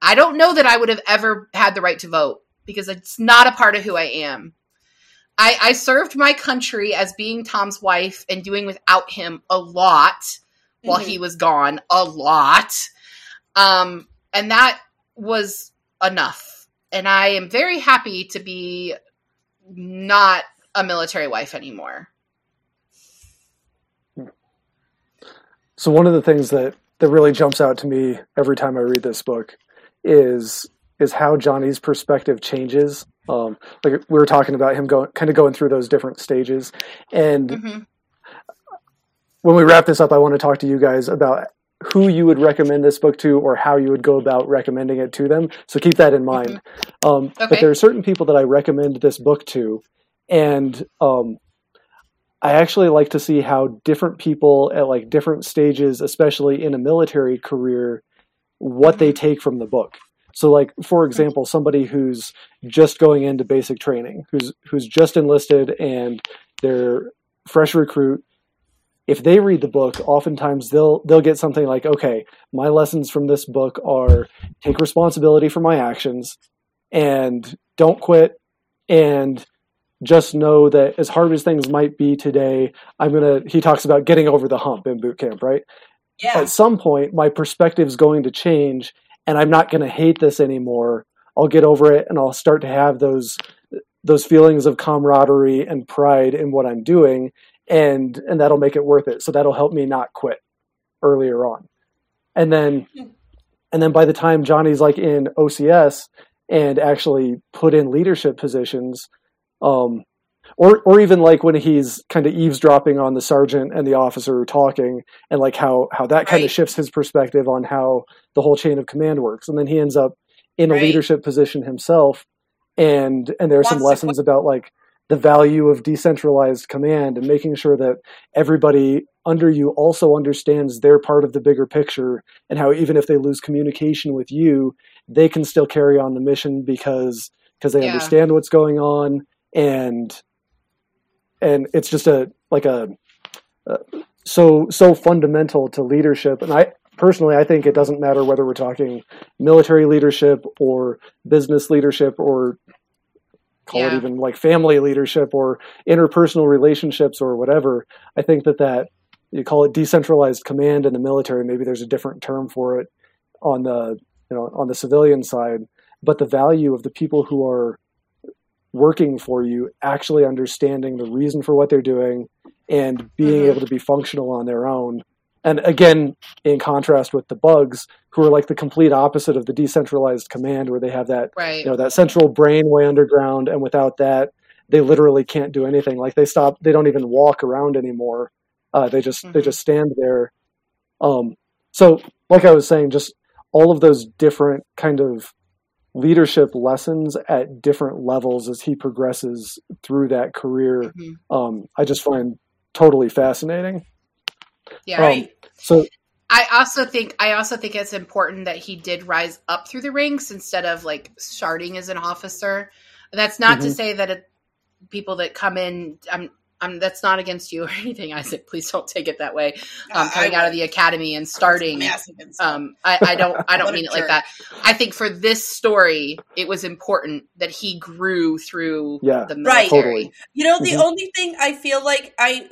I don't know that I would have ever had the right to vote because it's not a part of who I am. I, I served my country as being Tom's wife and doing without him a lot mm-hmm. while he was gone, a lot. Um, and that was enough. And I am very happy to be not a military wife anymore. So one of the things that that really jumps out to me every time I read this book is is how Johnny's perspective changes. Um, like we were talking about him going kind of going through those different stages, and mm-hmm. when we wrap this up, I want to talk to you guys about who you would recommend this book to or how you would go about recommending it to them. So keep that in mind. Mm-hmm. Um, okay. But there are certain people that I recommend this book to, and um, I actually like to see how different people at like different stages, especially in a military career, what they take from the book. So like for example, somebody who's just going into basic training, who's who's just enlisted and they're fresh recruit, if they read the book, oftentimes they'll they'll get something like, okay, my lessons from this book are take responsibility for my actions and don't quit and just know that as hard as things might be today, I'm gonna. He talks about getting over the hump in boot camp, right? Yeah. At some point, my perspective is going to change, and I'm not going to hate this anymore. I'll get over it, and I'll start to have those those feelings of camaraderie and pride in what I'm doing, and and that'll make it worth it. So that'll help me not quit earlier on, and then *laughs* and then by the time Johnny's like in OCS and actually put in leadership positions um, or or even like when he's kind of eavesdropping on the sergeant and the officer talking and like how how that kind right. of shifts his perspective on how the whole chain of command works and then he ends up in a right. leadership position himself and and there are some lessons about like the value of decentralized command and making sure that everybody under you also understands their part of the bigger picture and how even if they lose communication with you they can still carry on the mission because because they yeah. understand what's going on and and it's just a like a, a so so fundamental to leadership and i personally i think it doesn't matter whether we're talking military leadership or business leadership or call yeah. it even like family leadership or interpersonal relationships or whatever i think that that you call it decentralized command in the military maybe there's a different term for it on the you know on the civilian side but the value of the people who are working for you actually understanding the reason for what they're doing and being mm-hmm. able to be functional on their own and again in contrast with the bugs who are like the complete opposite of the decentralized command where they have that right. you know that central brain way underground and without that they literally can't do anything like they stop they don't even walk around anymore uh, they just mm-hmm. they just stand there um, so like i was saying just all of those different kind of leadership lessons at different levels as he progresses through that career. Mhm. Um, I just find totally fascinating. Yeah. Um, Right. So I also think I also think it's important that he did rise up through the ranks instead of like starting as an officer. That's not to Mhm. say that it, people that come in, I'm, I'm that's not against you *laughs* or anything. Isaac, please don't take it that way. Um, I- coming out of the academy and starting, um, I, I don't I don't mean it like that. I think for this story, it was important that he grew through Yeah, the Right. military. Totally. You know, the Mhm. only thing I feel like I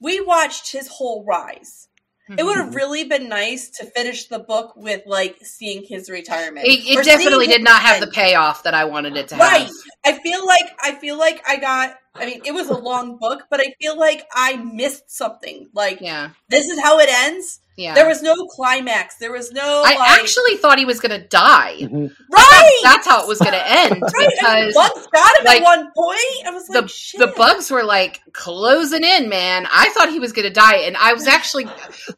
we watched his whole rise. It would have Mhm. really been nice to finish the book with like seeing his retirement. It, it definitely did not have the payoff that I wanted it to Right. have. I feel like I feel like I got I mean, it was a long book, but I feel like I missed something. Like Yeah, this is how it ends. yeah. There was no climax. There was no I like, actually thought he was going to die. Mhm. right. That's how it was going *laughs* to end right. I mean, because bugs got him like, at one point. I was like, shit. the bugs were like closing in, man. I thought he was going to die, and I was actually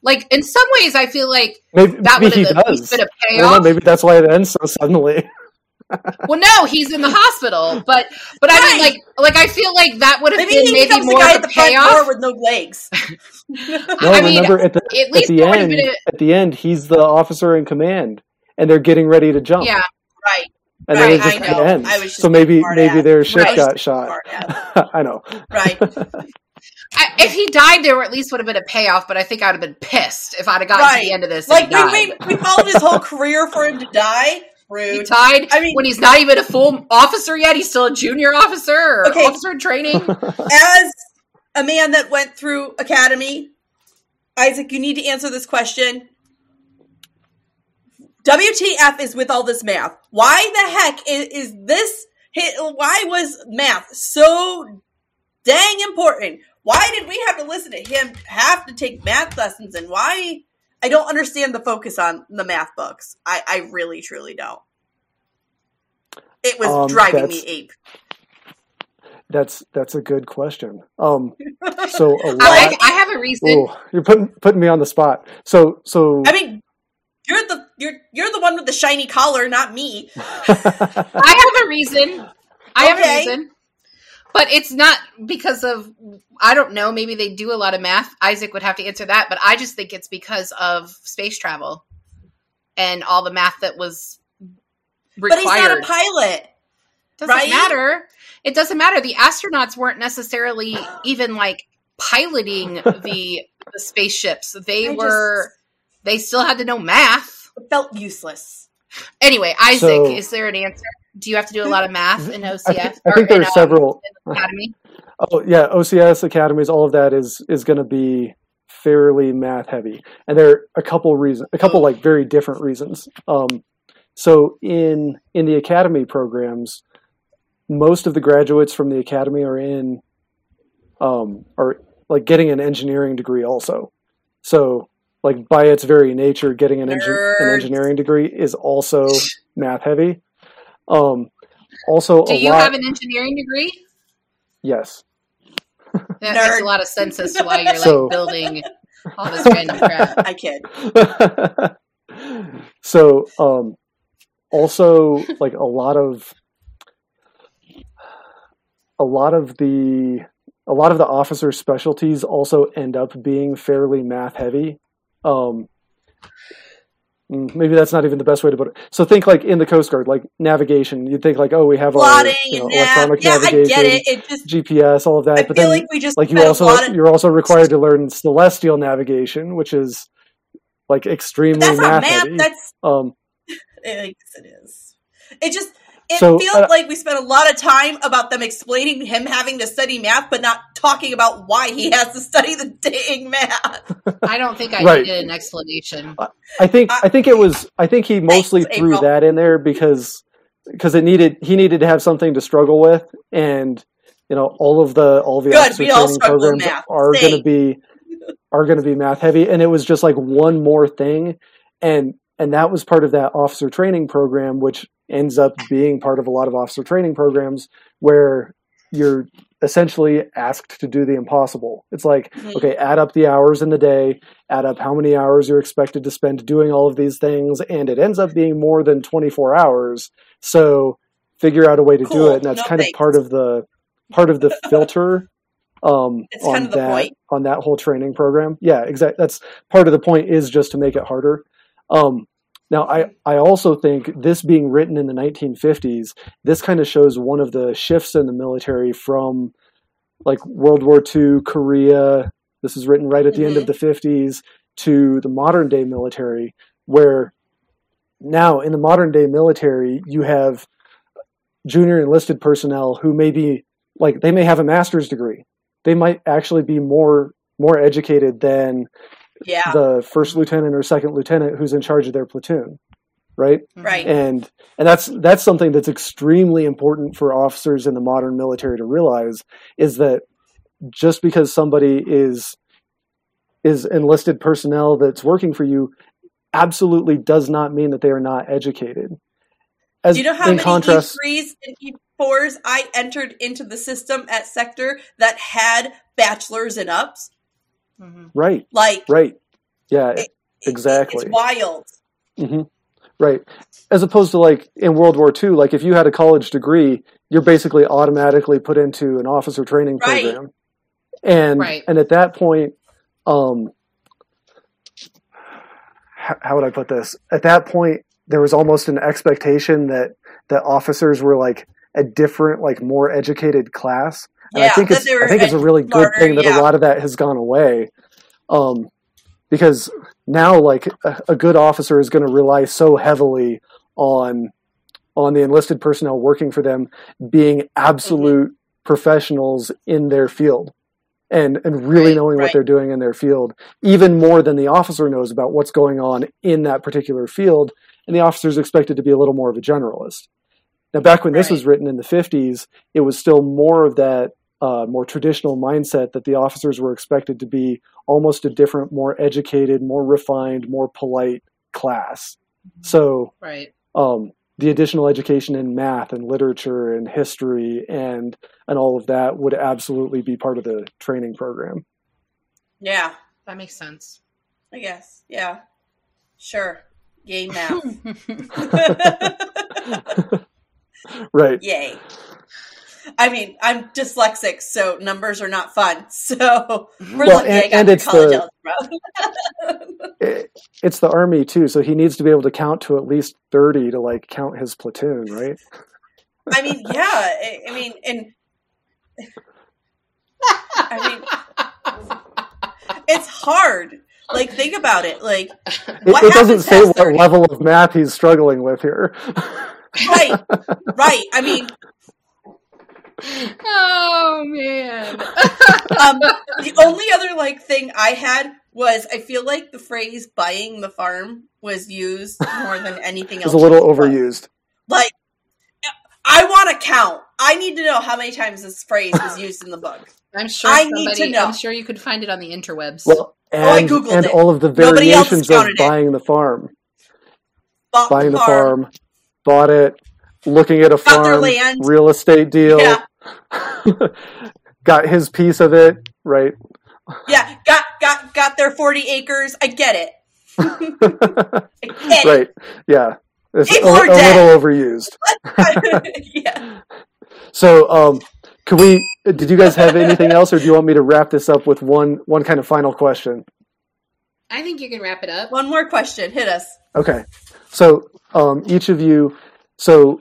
like, in some ways, I feel like Maybe, that would have at least does. been a don't know, payoff. maybe that's why it ends so suddenly. *laughs* Well, no, he's in the hospital, but but I mean, like like I feel like that would have Maybe been maybe becomes the more guy of at a the payoff. with no legs. *laughs* No, I mean, remember at the At at the there would have end, a at the end, he's the officer in command, and they're getting ready to jump. yeah. right. and right, then it just I know. ends. I was just so maybe smart maybe ass. their ship Right. got shot. *laughs* I know. Right. I, if he died, there at least would have been a payoff. But I think I'd have been pissed if I'd have gotten to the end of this. Like and he died. we, we we followed his whole career for him to die. He Rude. died I mean- when he's not even a full officer yet. He's still a junior officer or Okay. officer in training. *laughs* As a man that went through academy, Isaac, you need to answer this question. WTF is with all this math? Why the heck is, is this? Why was math so dang important? Why did we have to listen to him have to take math lessons? And why? I don't understand the focus on the math books. I, I really, truly don't. It was Um, driving me ape. That's that's a good question. Um, so *laughs* a lot. I, I have a reason. Ooh, you're putting putting me on the spot. So so I mean, you're the you're you're the one with the shiny collar, not me. *laughs* *laughs* I have a reason. I have a reason. But it's not because of I don't know, maybe they do a lot of math. Isaac would have to answer that, but I just think it's because of space travel and all the math that was But he's not a pilot. doesn't right? matter. It doesn't matter. The astronauts weren't necessarily even like piloting the the spaceships. They I were they still had to know math. It felt useless. Anyway, Isaac, So- is there an answer? Do you have to do a lot of math in OCS? I think, I think there in, are um, several. academy? Oh yeah, OCS academies, all of that is is going to be fairly math heavy, and there are a couple reasons, a couple like very different reasons. Um, so in in the academy programs, most of the graduates from the academy are in, um, are like getting an engineering degree also. So like by its very nature, getting an, engi- an engineering degree is also *laughs* math heavy. Um, also, Do a you lot, have an engineering degree? yes. That makes a lot of sense as to why you're like So- *laughs* building all this random crap. I kid. *laughs* so um also like a lot of a lot of the a lot of the officer specialties also end up being fairly math heavy um mm, maybe that's not even the best way to put it so think like in the coast guard like navigation you'd think like oh we have our you know, nav. electronic Yeah, I navigation get it. It just gps all of that I but feel then like we just like you also of you're also required to learn *laughs* celestial navigation which is like extremely that's not math math. That's um *laughs* it is. It just it So, feels uh, like we spent a lot of time about them explaining him having to study math, but not talking about why he has to study the dang math. *laughs* I don't think I Right. needed an explanation. I think I- I think it was I think he mostly Thanks, threw April. that in there because because it needed he needed to have something to struggle with and you know all of the all the Good, officer training programs are going to be are going to be math heavy and it was just like one more thing and and that was part of that officer training program which ends up being part of a lot of officer training programs where you're essentially asked to do the impossible. It's like, Mhm. okay, add up the hours in the day, add up how many hours you're expected to spend doing all of these things, and it ends up being more than 24 hours. So figure out a way to do it, and that's No kind thanks. of part of the part of the *laughs* filter um, on kind of that point. on that whole training program. Yeah, exactly. That's part of the point is just to make it harder. Um, now, I, I also think this being written in the 1950s, this kind of shows one of the shifts in the military from like World War II, Korea. This is written right at the end of the mm-hmm. 50s to the modern day military, where now in the modern day military, you have junior enlisted personnel who may be like they may have a master's degree. They might actually be more more educated than Yeah. the first lieutenant or second lieutenant who's in charge of their platoon, right? Mm-hmm. Right. And and that's that's something that's extremely important for officers in the modern military to realize is that just because somebody is is enlisted personnel that's working for you absolutely does not mean that they are not educated. As Do you know how in many contrast, E3s and E4s I entered into the system at Sector that had bachelors and ups? Mhm. right, Like, right, yeah, it- exactly. it's wild. hmm Right. As opposed to like in World War II, like if you had a college degree, you're basically automatically put into an officer training Right. program. And Right. and at that point, um, how, how would I put this? At that point, there was almost an expectation that that officers were like a different, like more educated class. And I think it's I think it's a really good thing that yeah. a lot of that has gone away. Um, because now like a, a good officer is going to rely so heavily on on the enlisted personnel working for them being absolute professionals in their field and and really Right, knowing what they're doing in their field even more than the officer knows about what's going on in that particular field and the officer is expected to be a little more of a generalist now back when this was written in the 50s it was still more of that uh, more traditional mindset that the officers were expected to be almost a different more educated more refined more polite class so Right. um, the additional education in math and literature and history and and all of that would absolutely be part of the training program. Yeah, That makes sense. I guess. Yeah. Sure. Yay, math. *laughs* *laughs* *laughs* right. Yay. I mean, I'm dyslexic, so numbers are not fun. *laughs* So we're Well, lucky and- I got and it's college the- algebra. *laughs* It, it's the army too, so he needs to be able to count to at least thirty to like count his platoon, right? *laughs* I mean, yeah. I, I mean, and I mean, it's hard. Like, think about it. Like, It, What it doesn't say what 30? level of math he's struggling with here. right, right. I mean, oh man. *laughs* um, the only other like thing I had was I feel like the phrase "buying the farm" was used more than anything It's else. a little in this overused. Like, I want to count. I need to know how many times this phrase was used in the book. I'm sure I need to know. I'm sure you could find it on the interwebs. Well, Oh, I and Googled and it. all of the variations of counted it. buying the farm, Bought buying the farm, bought it, looking at a farm, real estate deal. Yeah, *laughs* got his piece of it, right? yeah. Got got got their forty acres. I get it. *laughs* I get it. right. Yeah. It's a, People are a little overused. *laughs* yeah. So, um, could we? Did you guys have anything else, or do you want me to wrap this up with one one kind of final question? I think you can wrap it up. One more question. Hit us. Okay. So, um, each of you. So,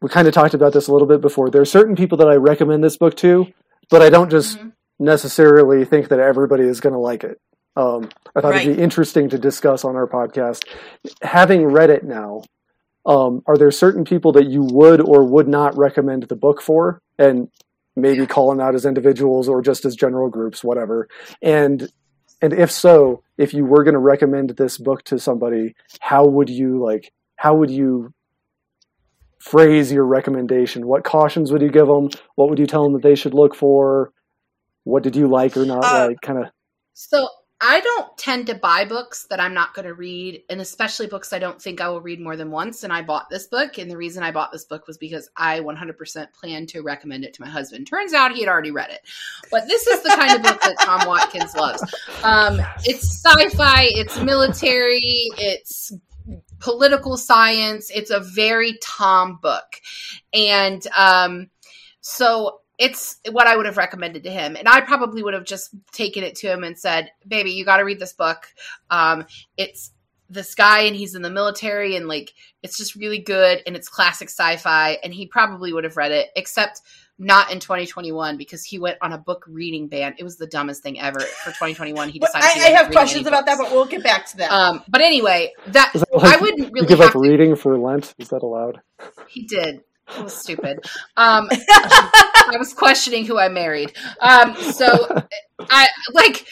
we kind of talked about this a little bit before. There are certain people that I recommend this book to, but I don't just Mhm. necessarily think that everybody is going to like it. Um, I thought it'd be interesting to discuss on our podcast. Having read it now, um, are there certain people that you would or would not recommend the book for? And maybe call them out as individuals or just as general groups, whatever. And and if so, if you were going to recommend this book to somebody, how would you like? How would you phrase your recommendation? What cautions would you give them? What would you tell them that they should look for? What did you like or not Uh, like? Kind of. So I don't tend to buy books that I'm not going to read, and especially books I don't think I will read more than once. And I bought this book, and the reason I bought this book was because I 100% planned to recommend it to my husband. Turns out he had already read it, but this is the kind of book that Tom Watkins loves. Um, it's sci-fi, it's military, it's political science. It's a very Tom book, and um, so it's what I would have recommended to him. And I probably would have just taken it to him and said, baby, you got to read this book. Um, it's this guy and he's in the military and like, it's just really good and it's classic sci fi. And he probably would have read it, except not in 2021 because he went on a book reading ban. It was the dumbest thing ever for 2021. He *laughs* decided. I, I have questions about that, but we'll get back to that. Um, but anyway, that, that like, I wouldn't really give up reading for Lent. Is that allowed? *laughs* He did. It was stupid. Um, *laughs* I was questioning who I married. Um, so I like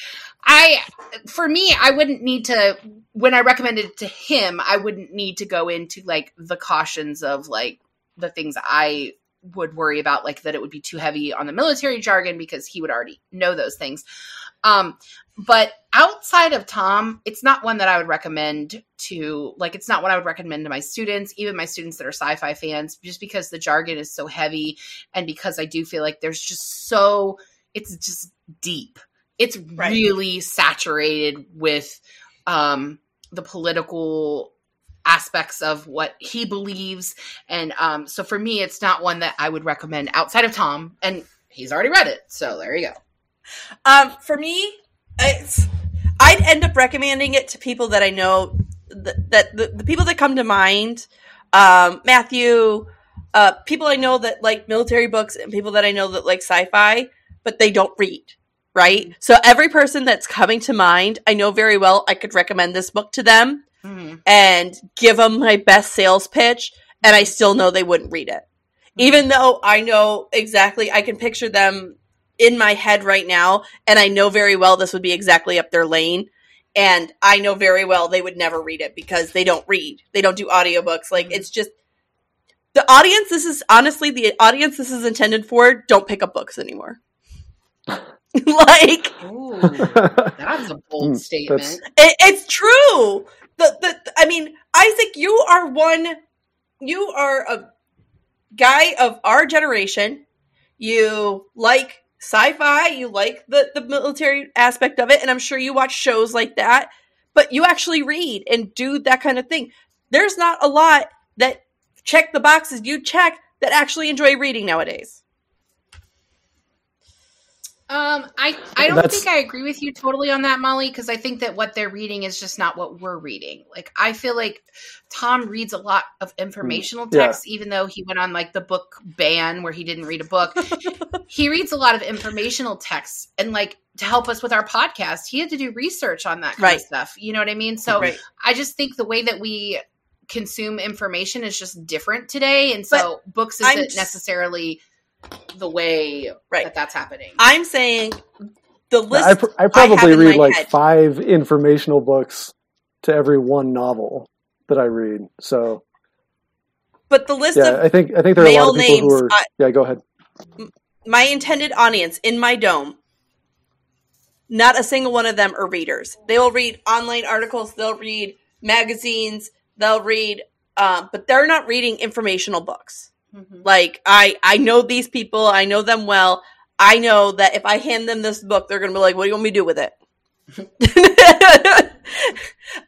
I for me, I wouldn't need to when I recommended it to him, I wouldn't need to go into like the cautions of like the things I would worry about, like that it would be too heavy on the military jargon because he would already know those things. Um, but outside of Tom, it's not one that I would recommend to like it's not what I would recommend to my students, even my students that are sci-fi fans, just because the jargon is so heavy and because I do feel like there's just so it's just deep. It's right. really saturated with um the political aspects of what he believes and um so for me it's not one that I would recommend outside of Tom and he's already read it. So there you go. Um, for me, it's, I'd end up recommending it to people that I know that, that the, the people that come to mind, um, Matthew, uh, people I know that like military books and people that I know that like sci-fi, but they don't read. Right. So every person that's coming to mind, I know very well I could recommend this book to them mm-hmm. and give them my best sales pitch. And I still know they wouldn't read it. Mm-hmm. Even though I know exactly, I can picture them in my head right now, and I know very well this would be exactly up their lane. And I know very well they would never read it because they don't read. They don't do audiobooks. Like it's just the audience this is honestly the audience this is intended for don't pick up books anymore. *laughs* like Ooh, that's a bold *laughs* mm, statement. It, it's true. The, the I mean, Isaac, you are one you are a guy of our generation. You like sci-fi, you like the the military aspect of it, and I'm sure you watch shows like that, but you actually read and do that kind of thing. There's not a lot that check the boxes you check that actually enjoy reading nowadays. Um, I I don't That's... think I agree with you totally on that, Molly, because I think that what they're reading is just not what we're reading. Like I feel like Tom reads a lot of informational mm, text, yeah. even though he went on like the book ban where he didn't read a book. *laughs* he reads a lot of informational texts, and like to help us with our podcast, he had to do research on that kind right. of stuff. You know what I mean? So right. I just think the way that we consume information is just different today, and so but books isn't just... necessarily the way right. that that's happening. I'm saying the list. I, pr- I probably I read like head. five informational books to every one novel that I read. So, but the list yeah, I think I think there are a lot of people names, who are. yeah, go ahead. My intended audience in my dome. Not a single one of them are readers. They will read online articles. They'll read magazines. They'll read, um, but they're not reading informational books. Mm-hmm. Like I I know these people, I know them well. I know that if I hand them this book, they're going to be like, "What do you want me to do with it?" *laughs* it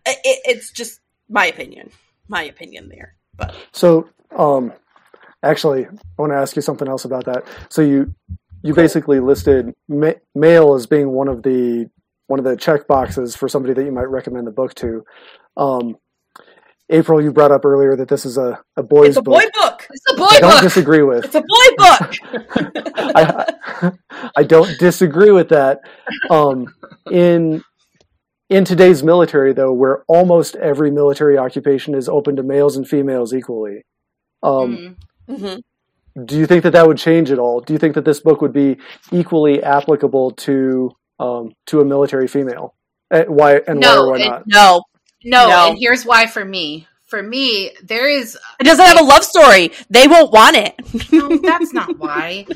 it's just my opinion, my opinion there. But so, um, actually, I want to ask you something else about that. So you you basically listed ma- male as being one of the one of the check boxes for somebody that you might recommend the book to. Um, April, you brought up earlier that this is a, a boy's it's a book. boy book. It's a boy I don't disagree with. It's a boy book. *laughs* I, I don't disagree with that. Um, in in today's military, though, where almost every military occupation is open to males and females equally, um, mm-hmm. mm-hmm. do you think that that would change at all? Do you think that this book would be equally applicable to um, to a military female? And why and no, why or why not? No, no, no, and here's why for me. For me, there is. It doesn't have a love story. They won't want it. *laughs* no, that's not why. *laughs*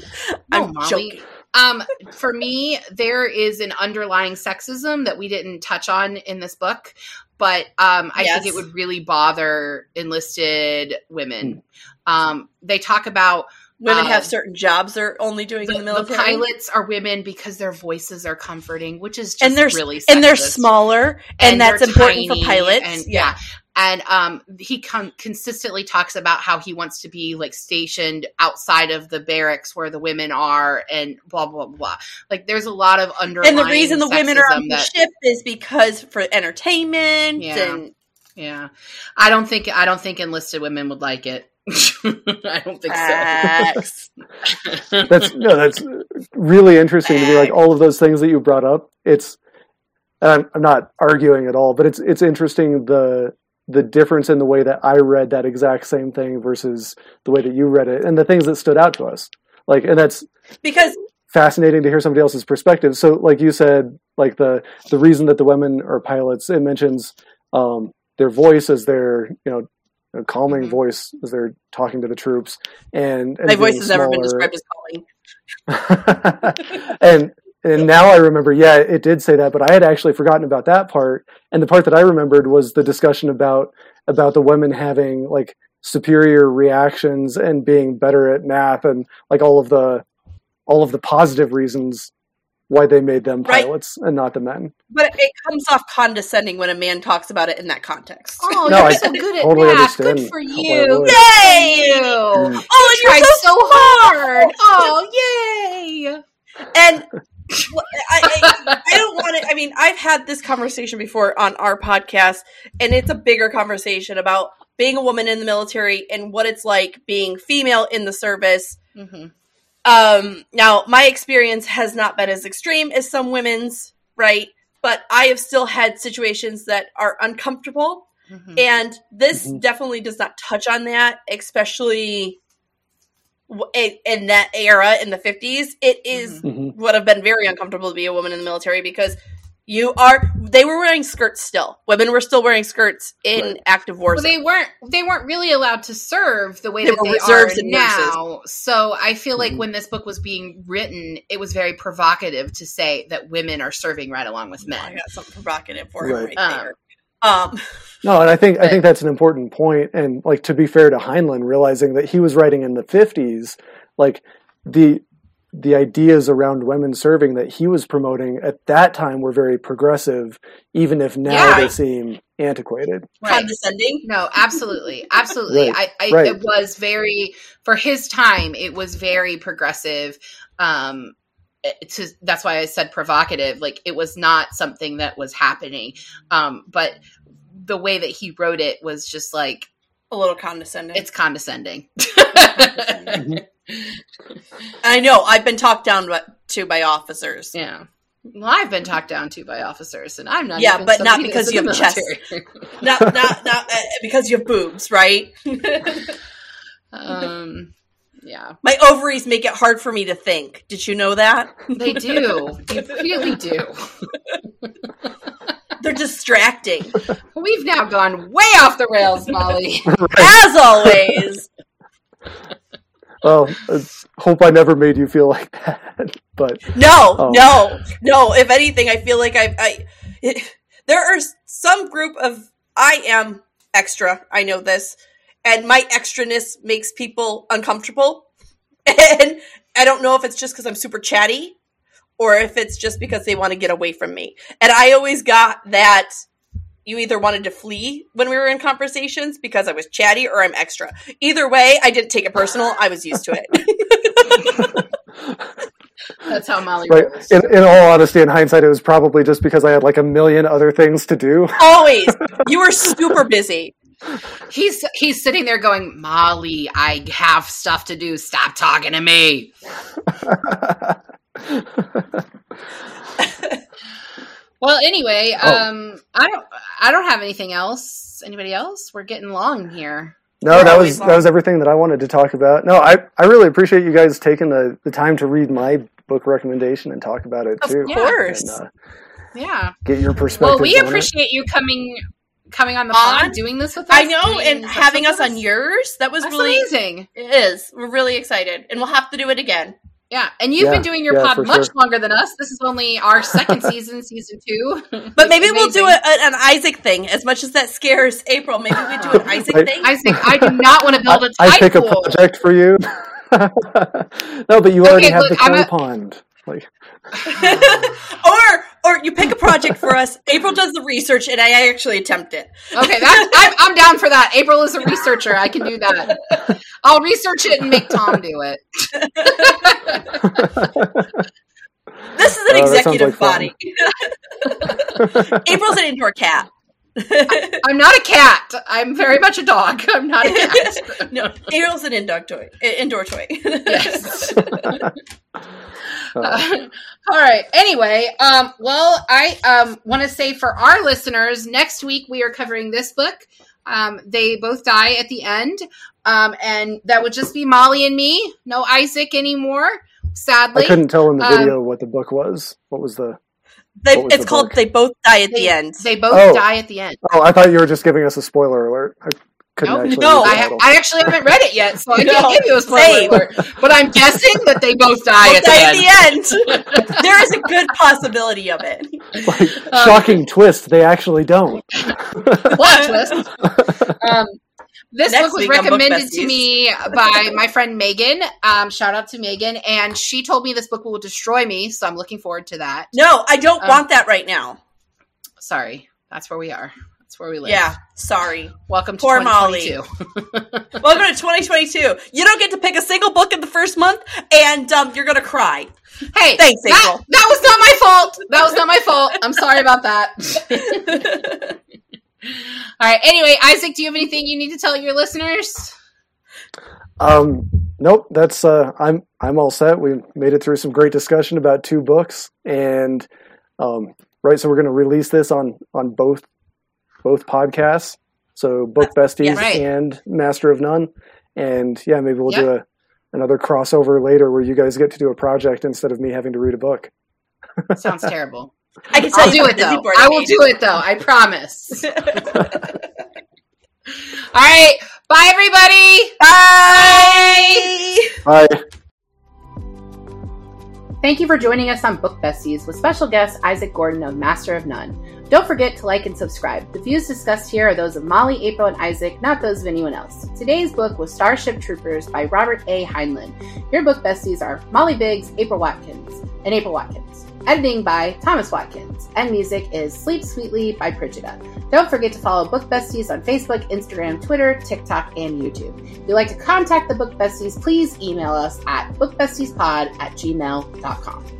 No, I'm Molly. Joking. Um, for me, there is an underlying sexism that we didn't touch on in this book, but um, I Yes. think it would really bother enlisted women. Um, they talk about Women Uh, have certain jobs they're only doing the, in the the military. pilots are women because their voices are comforting, which is just and they're really and they're smaller, and, that's they're important for pilots. And yeah. And um, he con- consistently talks about how he wants to be like stationed outside of the barracks where the women are, and blah blah blah. Like, there's a lot of underlying. and the reason the women are on sexism the that- ship is because for entertainment Yeah. and Yeah, I don't think I don't think enlisted women would like it. *laughs* I don't think facts. so. *laughs* that's no, that's really interesting to me. Like all of those things that you brought up, it's. And I'm, I'm not arguing at all, but it's it's interesting the the difference in the way that I read that exact same thing versus the way that you read it, and the things that stood out to us. Like, and that's because fascinating to hear somebody else's perspective. So, like you said, like the the reason that the women are pilots, it mentions um, their voice as their you know a calming Mhm. voice as they're talking to the troops, and, and my voice has never been described as calling. *laughs* and and now I remember, yeah, it did say that, but I had actually forgotten about that part. And the part that I remembered was the discussion about about the women having like superior reactions and being better at math and like all of the all of the positive reasons why they made them Right. pilots and not the men. But it comes off condescending when a man talks about it in that context. Oh, No, you're I so good at totally math. Good for you. that. Yay! You. Oh, and You you're tried so, so hard. Oh, yay! and well, I, I, I don't want to. I mean, I've had this conversation before on our podcast, and it's a bigger conversation about being a woman in the military and what it's like being female in the service. hmm Um, now, my experience has not been as extreme as some women's, right? But I have still had situations that are uncomfortable. hmm And this Mhm. definitely does not touch on that, especially w- in, in that era in the 50s. It is- hmm would have been very uncomfortable to be a woman in the military because you are they were wearing skirts still. Women were still wearing skirts in Right. active war. Well, they weren't. They weren't really allowed to serve the way They that were they reserves are and nurses. now. So I feel like Mhm. when this book was being written, it was very provocative to say that women are serving right along with Oh, I men. got something provocative for him Right. right Um, there. Um, No, and I think I think that's an important point. And like to be fair to Heinlein, realizing that he was writing in the fifties, like the the ideas around women serving that he was promoting at that time were very progressive, even if now Yeah. they seem antiquated. Right. condescending. No, absolutely, absolutely. Right, I, I right. it was very for his time. It was very progressive. Um, it- to, that's why I said provocative. Like it was not something that was happening. Um, but the way that he wrote it was just like A little condescending. it's condescending. *laughs* I know. I've been talked down to by officers. yeah. Well, I've been talked down to by officers, and I'm not. Yeah, even but not because you have chest. Not, not, not uh, because you have boobs, right? *laughs* um, yeah, My ovaries make it hard for me to think. Did you know that? they do. *laughs* They really do. *laughs* They're distracting, We've now gone way off the rails, Molly. *laughs* as always. Well, I hope I never made you feel like that. But No, Oh. no, no. If anything, I feel like I, I it, there are some group of I am extra. I know this, and my extraness makes people uncomfortable. *laughs* And I don't know if it's just because I'm super chatty, or if it's just because they want to get away from me. And I always got that you either wanted to flee when we were in conversations because I was chatty, or I'm extra. Either way, I didn't take it personal. I was used to it. *laughs* That's how Molly right, rolls. in, in all honesty, in hindsight, it was probably just because I had like a million other things to do. Always, *laughs* you were super busy. He's he's sitting there going, Molly, I have stuff to do. Stop talking to me. *laughs* Well, anyway, Oh. um, I don't I don't have anything else. Anybody else? We're getting long here. No, We're that was on. that was everything that I wanted to talk about. No, I, I really appreciate you guys taking the, the time to read my book recommendation and talk about it Of too. Of course. And, uh, Yeah. get your perspective. Well, we appreciate you coming coming on the On? pod, doing this with us. I know, and having us on yours, that was That's really amazing. it is. We're really excited, and we'll have to do it again. Yeah, and you've Yeah, been doing your yeah, pod much sure. longer than us. This is only our *laughs* second season, season two. But maybe we'll do Amazing. a, an Isaac thing. As much as that scares April, maybe we do an *laughs* Isaac I- thing. Isaac, I do not want to build a I tide pick a project for you. *laughs* no, but you already Okay, have look, the I'm a- pond. Like, or or you pick a project for us. *laughs* April does the research, and I actually attempt it. Okay, that's, *laughs* I'm, I'm down for that. April is a researcher. I can do that. I'll research it and make Tom do it. This is an Oh, executive like body. *laughs* April's an indoor cat. *laughs* I'm not a cat. I'm very much a dog. I'm not a cat. *laughs* no, April's an indoor toy. uh, Indoor toy. Yes. *laughs* uh, All right. Anyway, um, well, I um, want to say for our listeners, next week we are covering this book. Um, they both die at the end, um, and that would just be Molly and me. No Isaac anymore. Sadly, I Sadly, couldn't tell in the Um, video what the book was. What was the? They, it's the called book? "They Both Die at they, the End." they both Oh. die at the end. Oh, I thought you were just giving us a spoiler alert. I couldn't No, actually. no, I, title. I actually haven't read it yet, so I *laughs* No, can't give you a spoiler same. alert. But I'm guessing that they both die Both at the die end. at the end. *laughs* there is a good possibility of it. like, Um, shocking twist. They actually don't. *laughs* what twist. Um, this Next book was on Book recommended to me *laughs* by my friend Megan. Um, shout out to Megan, and she told me this book will destroy me, so I'm looking forward to that. No, I don't Um, want that right now. Sorry, that's where we are. That's where we live. Yeah, sorry. Welcome to Poor Molly. 2022. *laughs* Welcome to 2022. You don't get to pick a single book in the first month, and um, you're gonna cry. Hey, Thanks, that, April. that was not my fault. That was not my fault. I'm sorry about that. *laughs* All right. Anyway, Isaac, do you have anything you need to tell your listeners? Um, nope. That's uh, I'm I'm all set. We made it through some great discussion about two books, and um, right. So we're going to release this on on both both podcasts. So book besties Yes. Right. and Master of None, and yeah, maybe we'll do a another crossover later where you guys get to do a project instead of me having to read a book. *laughs* Sounds terrible. I can tell I'll you do it though. I will Games. do it though. I promise. *laughs* All right. Bye, everybody. Bye. Bye. Thank you for joining us on Book Besties with special guest Isaac Gordon of Master of None. Don't forget to like and subscribe. The views discussed here are those of Molly, April, and Isaac, not those of anyone else. Today's book was Starship Troopers by Robert A. Heinlein. Your book besties are Molly Biggs, April Watkins, and April Watkins. Editing by Thomas Watkins. And music is Sleep Sweetly by Prigida. Don't forget to follow Book Besties on Facebook, Instagram, Twitter, TikTok, and YouTube. If you'd like to contact the Book Besties, please email us at bookbestiespod at gmail.com.